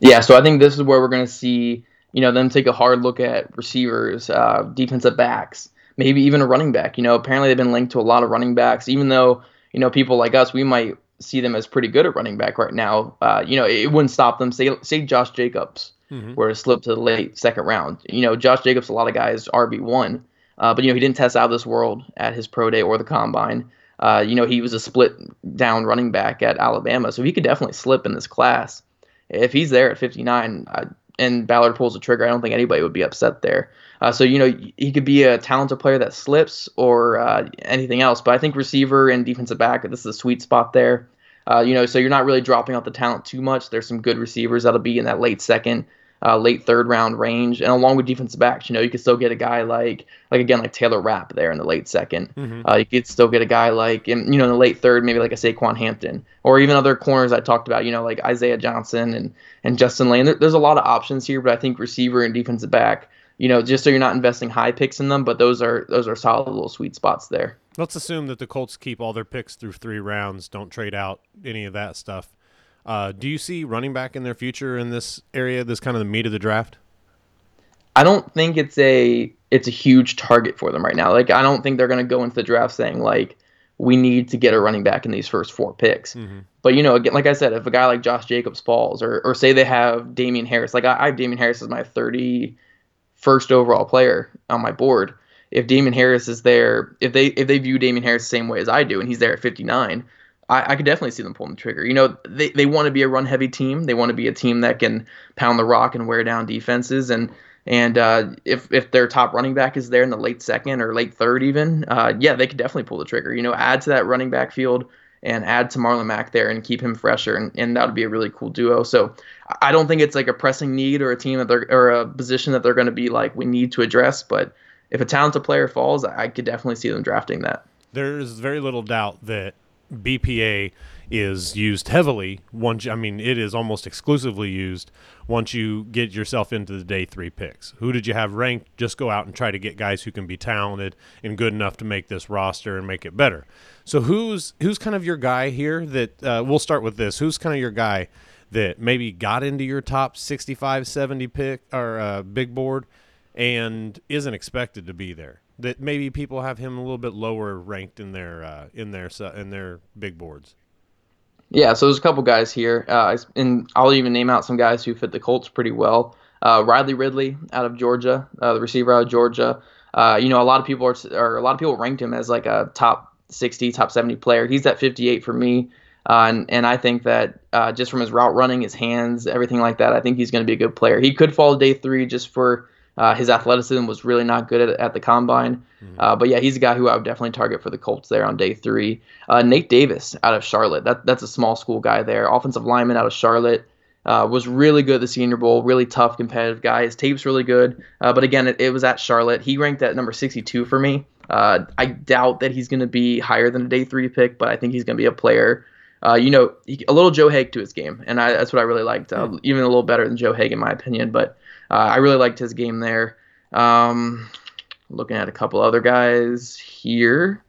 Yeah, so I think this is where we're going to see you know, them take a hard look at receivers, uh, defensive backs, maybe even a running back. You know, apparently they've been linked to a lot of running backs, even though, you know, people like us, we might see them as pretty good at running back right now. Uh, you know, it wouldn't stop them. Say, say Josh Jacobs mm-hmm. were to slip to the late second round. You know, Josh Jacobs, a lot of guys RB1, uh, but, you know, he didn't test out of this world at his pro day or the combine. Uh, you know, he was a split down running back at Alabama, so he could definitely slip in this class. If he's there at 59, and Ballard pulls the trigger, I don't think anybody would be upset there. Uh, so you know he could be a talented player that slips or uh, anything else, but I think receiver and defensive back this is a sweet spot there. Uh, you know, so you're not really dropping out the talent too much. There's some good receivers that'll be in that late second, uh, late third round range, and along with defensive backs, you know, you could still get a guy like like again like Taylor Rapp there in the late 2nd mm-hmm. uh, you could still get a guy like in, you know in the late third, maybe like a Saquan Hampton, or even other corners I talked about, you know, like Isaiah Johnson and and Justin Layne. There, there's a lot of options here, but I think receiver and defensive back, you know, just so you're not investing high picks in them, but those are those are solid little sweet spots there. Let's assume that the Colts keep all their picks through three rounds, don't trade out any of that stuff. Uh, do you see running back in their future in this area? This kind of the meat of the draft. I don't think it's a it's a huge target for them right now. Like I don't think they're going to go into the draft saying like we need to get a running back in these first four picks. Mm-hmm. But you know, again, like I said, if a guy like Josh Jacobs falls, or or say they have Damien Harris, like I, I have Damien Harris as my 31st overall player on my board. If Damien Harris is there, if they if they view Damien Harris the same way as I do, and he's there at 59, I, I could definitely see them pulling the trigger. You know, they they want to be a run heavy team. They want to be a team that can pound the rock and wear down defenses. And and uh, if if their top running back is there in the late second or late third, even, uh, yeah, they could definitely pull the trigger. You know, add to that running back field and add to Marlon Mack there and keep him fresher, and, and that would be a really cool duo. So I don't think it's like a pressing need or a team that they're or a position that they're going to be like we need to address. But if a talented player falls, I could definitely see them drafting that. There's very little doubt that BPA is used heavily once I mean it is almost exclusively used once you get yourself into the day 3 picks. Who did you have ranked? Just go out and try to get guys who can be talented and good enough to make this roster and make it better. So who's who's kind of your guy here that uh, we'll start with this. Who's kind of your guy that maybe got into your top 65 70 pick or uh, big board and isn't expected to be there? That maybe people have him a little bit lower ranked in their uh, in their in their big boards. Yeah, so there's a couple guys here, uh, and I'll even name out some guys who fit the Colts pretty well. Uh, Riley Ridley out of Georgia, uh, the receiver out of Georgia. Uh, you know, a lot of people are, or a lot of people ranked him as like a top 60, top 70 player. He's at 58 for me. Uh, and, and I think that uh, just from his route running, his hands, everything like that, I think he's going to be a good player. He could fall day three just for uh, his athleticism was really not good at, at the combine. Mm-hmm. Uh, but yeah, he's a guy who I would definitely target for the Colts there on day three. Uh, Nate Davis out of Charlotte. That, that's a small school guy there. Offensive lineman out of Charlotte. Uh, was really good at the Senior Bowl, really tough, competitive guy. His tape's really good. Uh, but again, it, it, was at Charlotte. He ranked at number 62 for me. Uh, I doubt that he's going to be higher than a day three pick, but I think he's going to be a player. you know, he, a little Joe Haeg to his game, and I, that's what I really liked. Mm-hmm. Even a little better than Joe Haeg, in my opinion. But uh, I really liked his game there. Um, looking at a couple other guys here.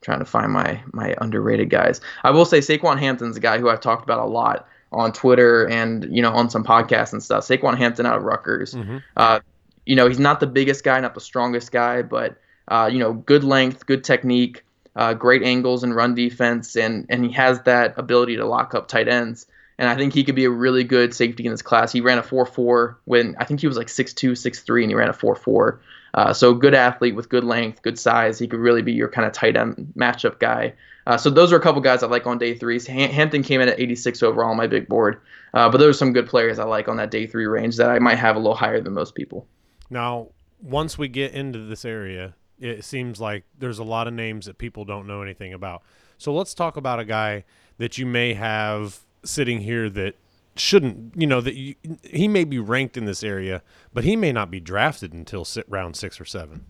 trying to find my my underrated guys. I will say Saquan Hampton's a guy who I've talked about a lot on Twitter and you know on some podcasts and stuff. Saquan Hampton out of Rutgers. Mm-hmm. Uh, you know he's not the biggest guy, not the strongest guy, but uh, you know good length, good technique, uh, great angles and run defense, and and he has that ability to lock up tight ends and I think he could be a really good safety in this class. He ran a 4-4 when I think he was like 6'2", 6'3", and he ran a 4.4. Uh, so good athlete with good length, good size. He could really be your kind of tight end matchup guy. Uh, so those are a couple guys I like on day threes. Hampton came in at 86 overall on my big board, uh, but those are some good players I like on that day three range that I might have a little higher than most people. Now, once we get into this area, it seems like there's a lot of names that people don't know anything about. So let's talk about a guy that you may have sitting here that shouldn't, you know, that you, he may be ranked in this area, but he may not be drafted until sit round six or seven.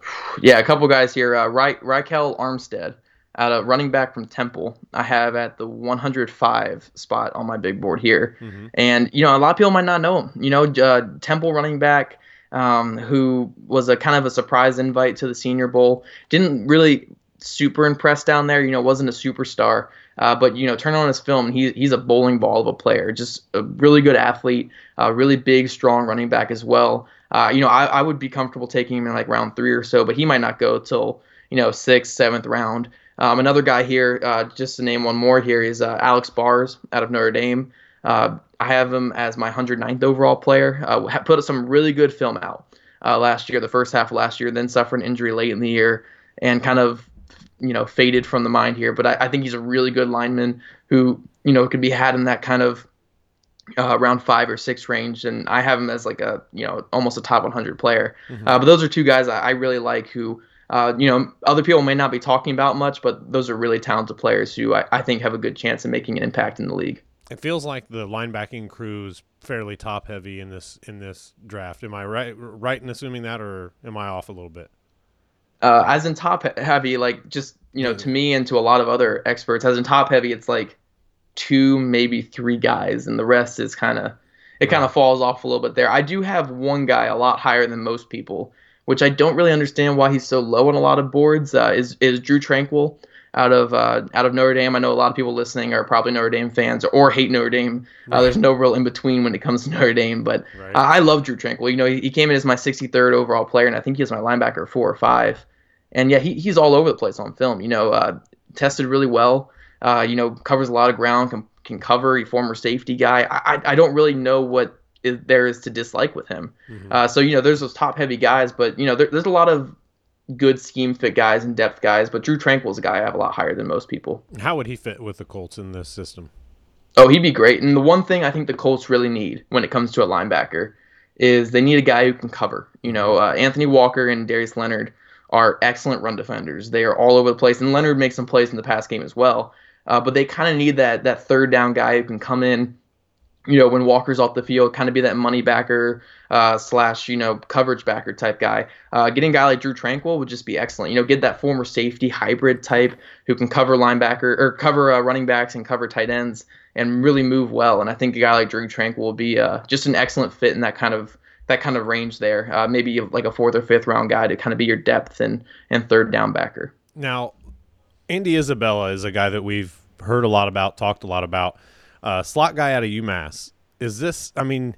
Yeah, a couple guys here. Uh, Ry- Ryquell Armstead, out of running back from Temple, I have at the 105 spot on my big board here. Mm-hmm. And, you know, a lot of people might not know him. You know, uh, Temple running back um, who was a kind of a surprise invite to the Senior Bowl. Didn't really super impressed down there. You know, wasn't a superstar. Uh, but you know, turn on his film, he, he's a bowling ball of a player, just a really good athlete, uh, really big, strong running back as well. Uh, you know, I, I would be comfortable taking him in like round three or so, but he might not go till you know sixth, seventh round. Um, another guy here, uh, just to name one more here, is uh, Alex Bars out of Notre Dame. Uh, I have him as my 109th overall player. put some really good film out last year, the first half of last year, then suffered an injury late in the year, and kind of you know faded from the mind here. But I, I, think he's a really good lineman who you know could be had in that kind of uh, around five or six range, and I have him as like a you know almost a top 100 player. Mm-hmm. Uh, but those are two guys I, I really like who. Uh, you know, other people may not be talking about much, but those are really talented players who I, I think have a good chance of making an impact in the league. It feels like the linebacking crew is fairly top heavy in this in this draft. Am I right right in assuming that, or am I off a little bit? Uh, as in top heavy, like just you know, to me and to a lot of other experts, as in top heavy, it's like two, maybe three guys, and the rest is kind of it kind of falls off a little bit there. I do have one guy a lot higher than most people, which I don't really understand why he's so low on a lot of boards. Uh, is is Drue Tranquill out of uh, out of Notre Dame. I know a lot of people listening are probably Notre Dame fans or, or hate Notre Dame. Uh, there's no real in between when it comes to Notre Dame, but right. uh, I love Drue Tranquill. You know, he, he, came in as my 63rd overall player, and I think he was my linebacker four or five. And yeah, he, he's all over the place on film. You know, uh, tested really well. Uh, you know, covers a lot of ground, can, can cover. A former safety guy. I, I don't really know what is, there is to dislike with him. Mm-hmm. Uh, so you know, there's those top heavy guys, but you know, there, there's a lot of good scheme fit guys and depth guys. But Drue Tranquill's a guy I have a lot higher than most people. How would he fit with the Colts in this system? Oh, he'd be great. And the one thing I think the Colts really need when it comes to a linebacker is they need a guy who can cover. You know, uh, Anthony Walker and Darius Leonard are excellent run defenders. They are all over the place, and Leonard makes some plays in the pass game as well. Uh, but they kind of need that that third down guy who can come in, you know, when Walker's off the field, kind of be that money backer uh, slash you know coverage backer type guy. Uh, getting a guy like Drue Tranquill would just be excellent. You know, get that former safety hybrid type who can cover linebacker or cover uh, running backs and cover tight ends and really move well. And I think a guy like Drue Tranquill will be uh, just an excellent fit in that kind of that kind of range there. Uh, maybe like a fourth or fifth round guy to kind of be your depth and and third down backer. Now, Andy Isabella is a guy that we've heard a lot about, talked a lot about. Uh, slot guy out of UMass. Is this? I mean,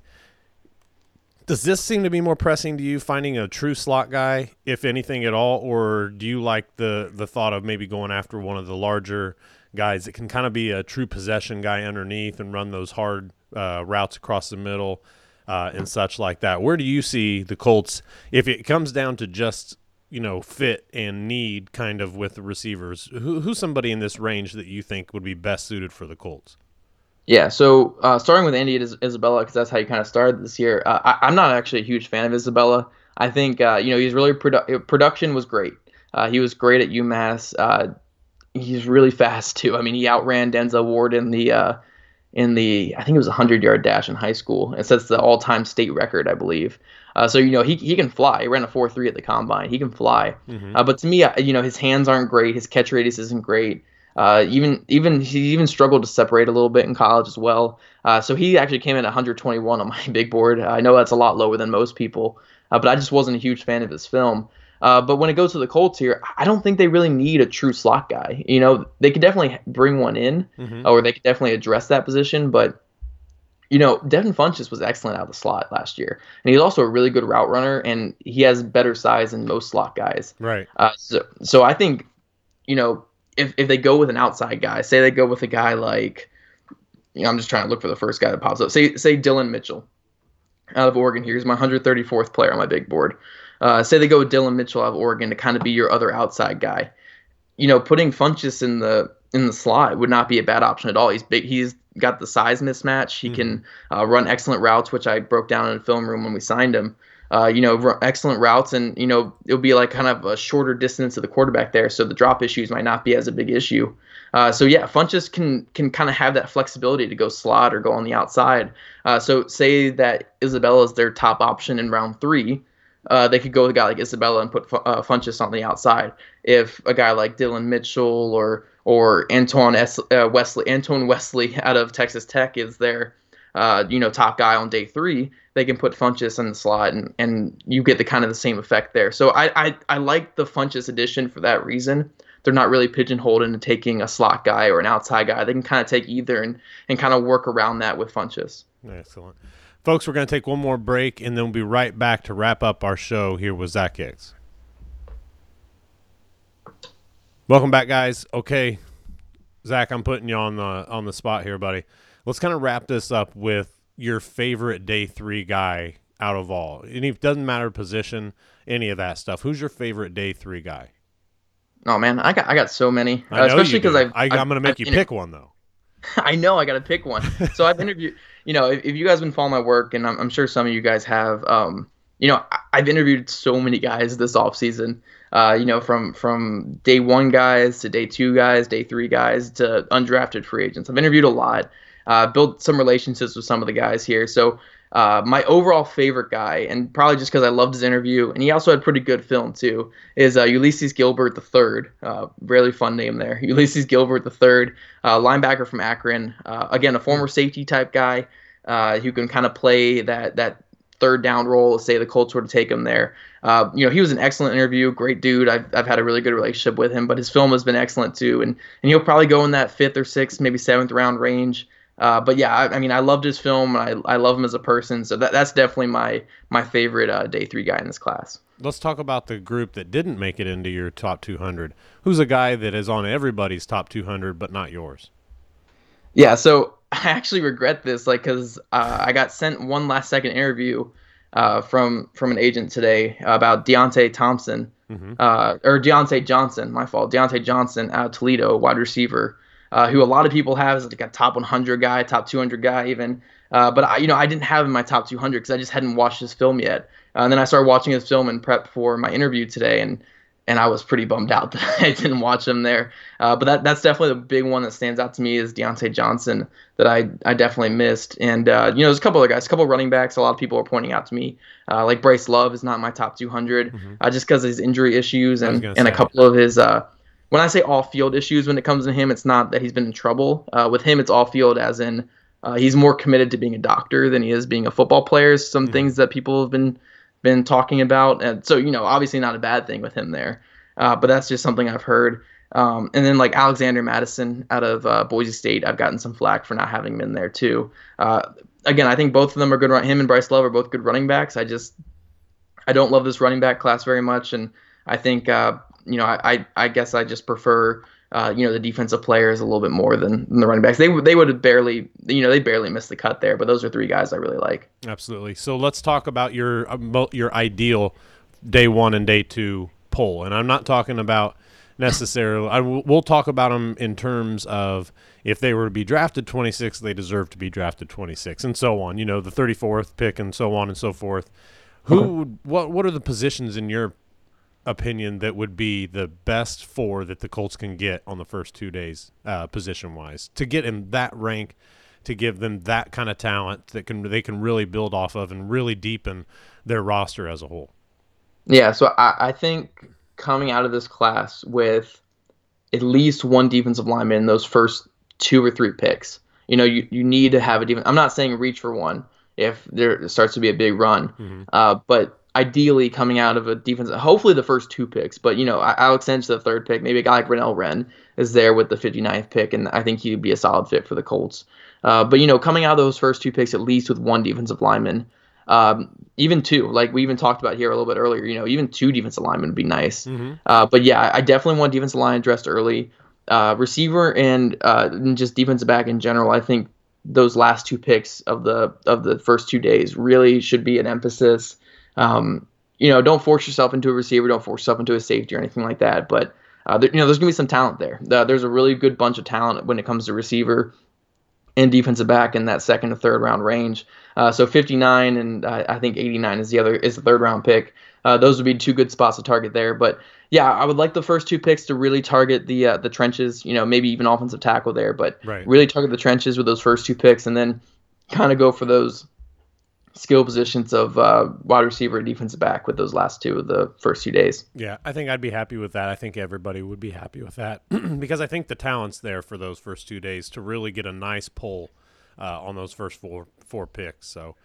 does this seem to be more pressing to you, finding a true slot guy, if anything at all, or do you like the the thought of maybe going after one of the larger guys that can kind of be a true possession guy underneath and run those hard uh, routes across the middle uh, and such like that? Where do you see the Colts if it comes down to just you know fit and need kind of with the receivers? Who, who's somebody in this range that you think would be best suited for the Colts? Yeah, so uh, starting with Andy Isabella because that's how you kind of started this year. Uh, I, am not actually a huge fan of Isabella. I think uh, you know he's really produ- production was great. Uh, he was great at UMass. Uh, he's really fast too. I mean, he outran Denzel Ward in the uh, in the I think it was a hundred yard dash in high school. It sets the all time state record, I believe. Uh, so you know he he can fly. He ran a four three at the combine. He can fly. Mm-hmm. Uh, but to me, you know his hands aren't great. His catch radius isn't great. Uh, even even he even struggled to separate a little bit in college as well. Uh, so he actually came in at 121 on my big board. I know that's a lot lower than most people, uh, but I just wasn't a huge fan of his film. Uh, but when it goes to the Colts here, I don't think they really need a true slot guy. You know, they could definitely bring one in, mm-hmm. or they could definitely address that position. But you know, Devin Funchess was excellent out of the slot last year, and he's also a really good route runner, and he has better size than most slot guys. Right. Uh, so, so I think, you know, if if they go with an outside guy, say they go with a guy like, you know, I'm just trying to look for the first guy that pops up. Say say Dillon Mitchell, out of Oregon. Here's my 134th player on my big board. Uh, say they go with Dillon Mitchell out of Oregon to kind of be your other outside guy. You know, putting Funchess in the in the slot would not be a bad option at all. He's big. He's got the size mismatch. He mm-hmm. can uh, run excellent routes, which I broke down in the film room when we signed him. Uh, you know, excellent routes, and you know it'll be like kind of a shorter distance to the quarterback there, so the drop issues might not be as a big issue. Uh, so yeah, Funchess can can kind of have that flexibility to go slot or go on the outside. Uh, so say that Isabella is their top option in round three, uh, they could go with a guy like Isabella and put uh, on the outside. If a guy like Dillon Mitchell or or Antoine S- uh, Wesley, Antoine Wesley out of Texas Tech is their uh, you know top guy on day three, they can put Funchess in the slot and and you get the kind of the same effect there. So I I, I like the Funchess addition for that reason. They're not really pigeonholed into taking a slot guy or an outside guy. They can kind of take either and and kind of work around that with Funchess. Excellent. Folks, we're going to take one more break and then we'll be right back to wrap up our show here with Zach Hicks. Welcome back, guys. Okay, Zach, I'm putting you on the on the spot here, buddy. Let's kind of wrap this up with your favorite day three guy out of all. And it doesn't matter position, any of that stuff. Who's your favorite day three guy? Oh man, I got I got so many. I know uh, especially because I've, I, am going to make I've, you pick one though. I know I got to pick one. So I've interviewed you know, if, if you guys been following my work, and I'm, I'm sure some of you guys have, um, you know, I, have interviewed so many guys this off season. Uh, you know, from from day one guys to day two guys, day three guys to undrafted free agents. I've interviewed a lot, uh, built some relationships with some of the guys here. So uh, my overall favorite guy, and probably just because I loved his interview, and he also had pretty good film too, is uh, Ulysses Gilbert III. Uh, really fun name there, Ulysses Gilbert III, uh, linebacker from Akron. Uh, again, a former safety type guy uh, who can kind of play that that third down role. Say the Colts were to take him there. you know, he was an excellent interview, great dude. I've, I've had a really good relationship with him, but his film has been excellent too, and and he'll probably go in that fifth or sixth, maybe seventh round range. Uh, but yeah, I, I, mean, I loved his film. I, I love him as a person. So that, that's definitely my my favorite uh, day three guy in this class. Let's talk about the group that didn't make it into your top 200. Who's a guy that is on everybody's top 200 but not yours? Yeah, so I actually regret this, like, because uh, I got sent one last second interview uh, from from an agent today about Deionte Thompson, mm-hmm. uh, or Diontae Johnson. My fault, Diontae Johnson out of Toledo, wide receiver, uh, who a lot of people have as like a top 100 guy, top 200 guy, even. Uh, but I, you know, I didn't have him in my top 200 because I just hadn't watched his film yet. Uh, and then I started watching his film and prep for my interview today, and and I was pretty bummed out that I didn't watch him there. Uh, but that that's definitely the big one that stands out to me is Diontae Johnson that I I definitely missed. And uh, you know, there's a couple other guys, a couple running backs. A lot of people are pointing out to me, uh, like Bryce Love is not my top 200 mm-hmm. Uh, just because of his injury issues and and a couple of his. Uh, when I say off field issues, when it comes to him, it's not that he's been in trouble. Uh, with him, it's off field, as in he's more committed to being a doctor than he is being a football player. Some mm-hmm. things that people have been been talking about, and so you know, obviously not a bad thing with him there. Uh, but that's just something I've heard. Um, and then like Alexander Mattison out of uh, Boise State, I've gotten some flack for not having him in there too. Uh, again, I think both of them are good. Run- him and Bryce Love are both good running backs. I just I don't love this running back class very much, and I think uh, you know I, I, guess I just prefer uh, you know the defensive players a little bit more than, than the running backs. They they would have barely you know they barely missed the cut there, but those are three guys I really like. Absolutely. So let's talk about your your ideal day one and day two pull, and I'm not talking about necessarily. I w- we'll talk about them in terms of if they were to be drafted 26, they deserve to be drafted 26, and so on. You know, the 34th pick, and so on and so forth. Who? Okay. What? What are the positions in your opinion that would be the best four that the Colts can get on the first two days, uh, position wise, to get in that rank, to give them that kind of talent that can they can really build off of and really deepen their roster as a whole. Yeah, so I, I think coming out of this class with at least one defensive lineman in those first two or three picks, you know, you, you need to have a defense. I'm not saying reach for one if there starts to be a big run, mm-hmm. uh, but ideally coming out of a defense, hopefully the first two picks, but you know, Alex to the third pick. Maybe a guy like Renell Wren is there with the 59th pick, and I think he'd be a solid fit for the Colts. Uh, but you know, coming out of those first two picks, at least with one defensive lineman, um, even two, like we even talked about here a little bit earlier, you know, even two defensive linemen would be nice. Mm-hmm. Uh, but yeah, I definitely want defensive line addressed early. Uh, receiver and, uh, and just defensive back in general, I think those last two picks of the of the first two days really should be an emphasis. Um, you know, don't force yourself into a receiver, don't force yourself into a safety or anything like that. But uh, there, you know, there's gonna be some talent there. there's a really good bunch of talent when it comes to receiver and defensive back in that second to third round range. Uh, so 59 and uh, I think 89 is the other is the third round pick. Uh, those would be two good spots to target there. But yeah, I would like the first two picks to really target the uh, the trenches. You know, maybe even offensive tackle there, but right. really target the trenches with those first two picks, and then kind of go for those skill positions of uh, wide receiver and defensive back with those last two of the first two days. Yeah, I think I'd be happy with that. I think everybody would be happy with that because I think the talent's there for those first two days to really get a nice pull uh, on those first four four picks. So.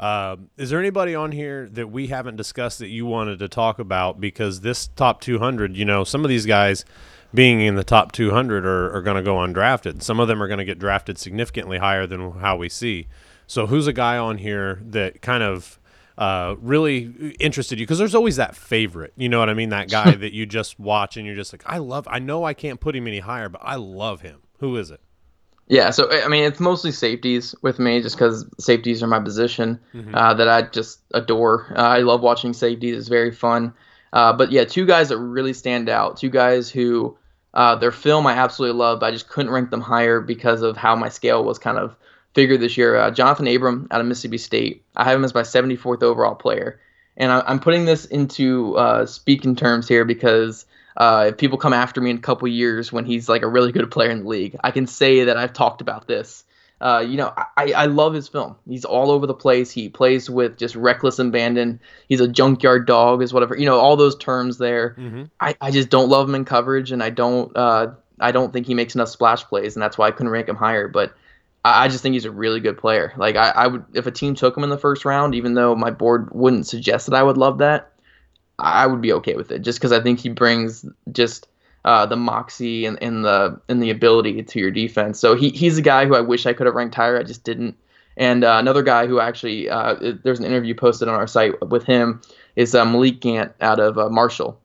Uh, is there anybody on here that we haven't discussed that you wanted to talk about? Because this top 200, you know, some of these guys being in the top 200 are, are going to go undrafted. Some of them are going to get drafted significantly higher than how we see. So who's a guy on here that kind of uh, really interested you? Because there's always that favorite, you know what I mean? That guy that you just watch and you're just like, I love. I know I can't put him any higher, but I love him. Who is it? Yeah, so I mean, it's mostly safeties with me, just because safeties are my position mm-hmm. uh, that I just adore. Uh, I love watching safeties; it's very fun. Uh, but yeah, two guys that really stand out. Two guys who uh, their film I absolutely love. I just couldn't rank them higher because of how my scale was kind of figure this year. Uh, Johnathan Abram out of Mississippi State. I have him as my 74th overall player. And I, am putting this into uh, speaking terms here because uh, if people come after me in a couple years when he's like a really good player in the league, I can say that I've talked about this. Uh, you know, I, I love his film. He's all over the place. He plays with just reckless abandon. He's a junkyard dog, is whatever. You know, all those terms there. Mm-hmm. I, I just don't love him in coverage, and I don't uh, I don't think he makes enough splash plays, and that's why I couldn't rank him higher. But I just think he's a really good player. Like I, I would, if a team took him in the first round, even though my board wouldn't suggest that I would love that, I would be okay with it. Just because I think he brings just uh, the moxie and, and the and the ability to your defense. So he he's a guy who I wish I could have ranked higher. I just didn't. And uh, another guy who actually uh, there's an interview posted on our site with him is uh, Malik Gant out of uh, Marshall.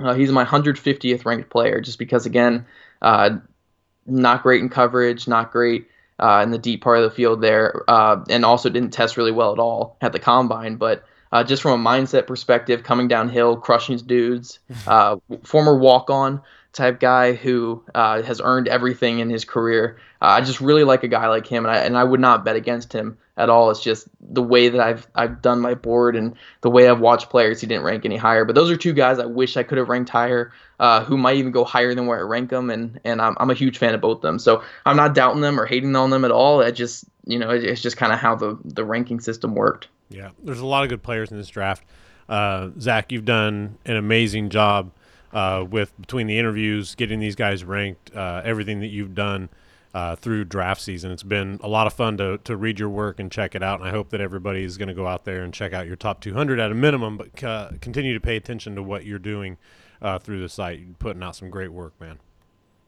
Uh, he's my 150th ranked player, just because again, not great in coverage, not great uh, in the deep part of the field there, uh, and also didn't test really well at all at the combine. But uh, just from a mindset perspective, coming downhill, crushing dudes, uh, former walk-on type guy who uh, has earned everything in his career. Uh, I just really like a guy like him, and I and I would not bet against him at all. It's just the way that I've I've done my board and the way I've watched players. He didn't rank any higher, but those are two guys I wish I could have ranked higher. Uh, who might even go higher than where I rank them, and and I'm I'm a huge fan of both of them. So I'm not doubting them or hating on them at all. I just you know it's just kind of how the the ranking system worked. Yeah, there's a lot of good players in this draft. Uh, Zach, you've done an amazing job uh, with between the interviews, getting these guys ranked, uh, everything that you've done uh, through draft season. It's been a lot of fun to, to read your work and check it out. And I hope that everybody is going to go out there and check out your top 200 at a minimum, but uh, continue to pay attention to what you're doing uh, through the site. You're putting out some great work, man.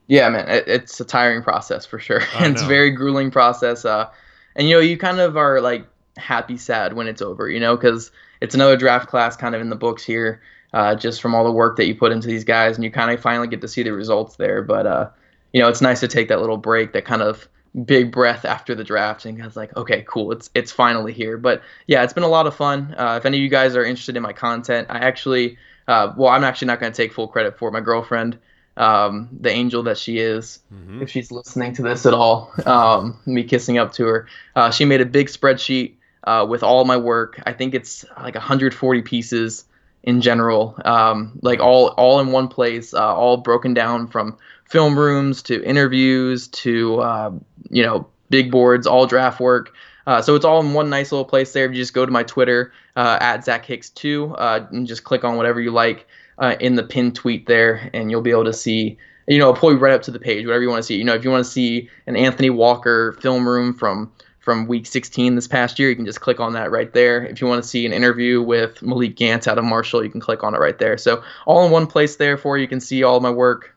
Yeah, man, it, it's a tiring process for sure. it's a very grueling process. Uh, and you know, you kind of are like happy, sad when it's over, you know, because it's another draft class kind of in the books here uh, just from all the work that you put into these guys, and you kind of finally get to see the results there. But uh, you know, it's nice to take that little break, that kind of big breath after the draft, and guys like, okay, cool, it's it's finally here. But yeah, it's been a lot of fun. Uh, if any of you guys are interested in my content, I actually, uh, well, I'm actually not going to take full credit for it. my girlfriend. Um, the angel that she is, mm-hmm. if she's listening to this at all, um, me kissing up to her. Uh, she made a big spreadsheet uh, with all my work. I think it's like 140 pieces in general, um, like all all in one place, uh, all broken down from film rooms to interviews to uh, you know big boards, all draft work. Uh, so it's all in one nice little place there. If you just go to my Twitter uh, at Zach Hicks two uh, and just click on whatever you like uh, in the pinned tweet there, and you'll be able to see. You know, pull you right up to the page, whatever you want to see. You know, if you want to see an Anthony Walker film room from from week 16 this past year. You can just click on that right there. If you want to see an interview with Malik Gantz out of Marshall, you can click on it right there. So all in one place there for you. You can see all my work.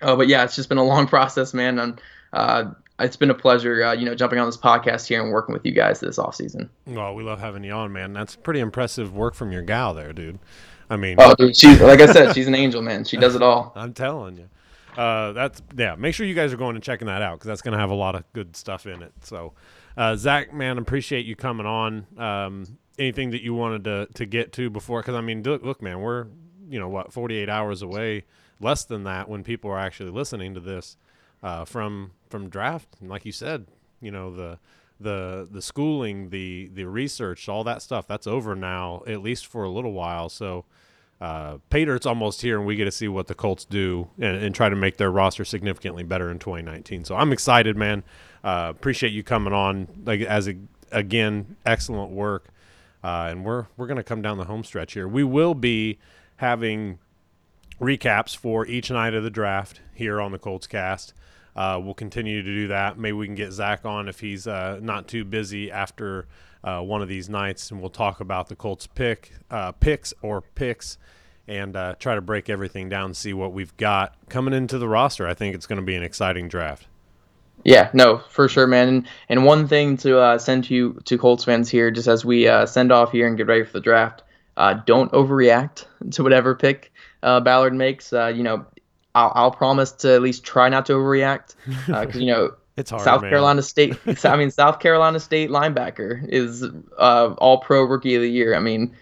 Uh, but yeah, it's just been a long process, man. And uh, it's been a pleasure, uh, you know, jumping on this podcast here and working with you guys this off season. Well, we love having you on, man. That's pretty impressive work from your gal there, dude. I mean, oh, dude, she's like I said, she's an angel, man. She does it all. I'm telling you. Uh, that's yeah. Make sure you guys are going and checking that out because that's going to have a lot of good stuff in it. So, uh, Zach, man, appreciate you coming on. Um, anything that you wanted to to get to before? Because I mean, look, look, man, we're you know what, 48 hours away, less than that when people are actually listening to this uh, from from draft. And like you said, you know the the the schooling, the the research, all that stuff. That's over now, at least for a little while. So uh, Pater's almost here, and we get to see what the Colts do and, and, try to make their roster significantly better in 2019. So I'm excited, man. Uh, appreciate you coming on. Like as a, again, excellent work. Uh, and we're we're gonna come down the home stretch here. We will be having recaps for each night of the draft here on the Colts Cast. Uh, we'll continue to do that. Maybe we can get Zach on if he's uh, not too busy after uh, one of these nights, and we'll talk about the Colts pick uh, picks or picks, and try to break everything down, see what we've got coming into the roster. I think it's going to be an exciting draft. Yeah, no, for sure, man. And, and one thing to uh, send to you to Colts fans here, just as we uh, send off here and get ready for the draft, uh, don't overreact to whatever pick Ballard makes. you know, I'll, I'll, promise to at least try not to overreact because you know it's hard, South man. Carolina State. I mean, South Carolina State linebacker is uh, All Pro Rookie of the Year. I mean,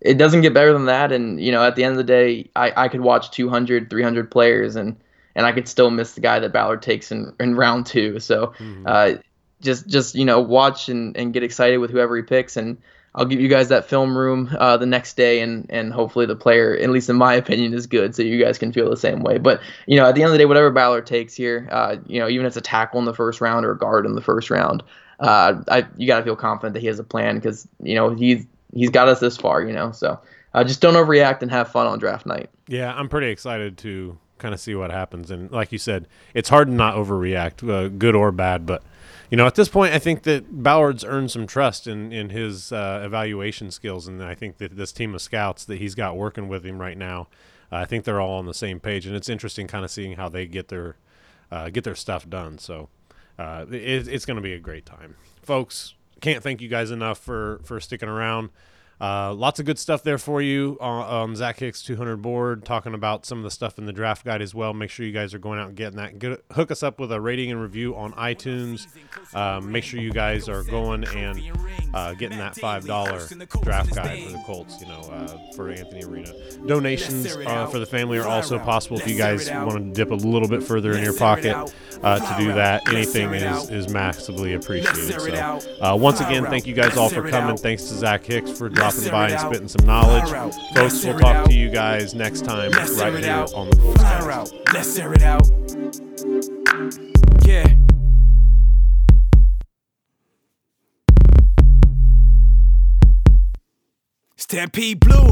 it doesn't get better than that. And you know, at the end of the day, I, I could watch 200, 300 players, and and I could still miss the guy that Ballard takes in, in round two. So, mm-hmm. uh, just just you know, watch and, and get excited with whoever he picks, and I'll give you guys that film room uh, the next day, and and hopefully the player, at least in my opinion, is good, so you guys can feel the same way. But you know, at the end of the day, whatever Ballard takes here, uh, you know, even if it's a tackle in the first round or a guard in the first round, uh, I you gotta feel confident that he has a plan because you know he's he's got us this far, you know. So uh, just don't overreact and have fun on draft night. Yeah, I'm pretty excited to kind of see what happens, and like you said, it's hard to not overreact, uh, good or bad, but you know, at this point, I think that Ballard's earned some trust in in his uh, evaluation skills, and I think that this team of scouts that he's got working with him right now, uh, I think they're all on the same page, and it's interesting kind of seeing how they get their uh, get their stuff done. So. uh, it, it's going to be a great time, folks. Can't thank you guys enough for for sticking around. Uh, lots of good stuff there for you on, on Zach Hicks 200 board, talking about some of the stuff in the draft guide as well. Make sure you guys are going out and getting that. Get, hook us up with a rating and review on iTunes. Um, make sure you guys are going and uh, getting that $5 draft guide for the Colts, you know, uh, for Anthony Arena. Donations uh, for the family are also possible if you guys want to dip a little bit further in your pocket uh, to do that. Anything is, is massively appreciated. So, uh, once again, thank you guys all for coming. Thanks to Zach Hicks for dropping by and spitting some knowledge. Folks, we'll talk to you guys next time right here on the Cast. Let's air it out. Yeah. Stampede Blue.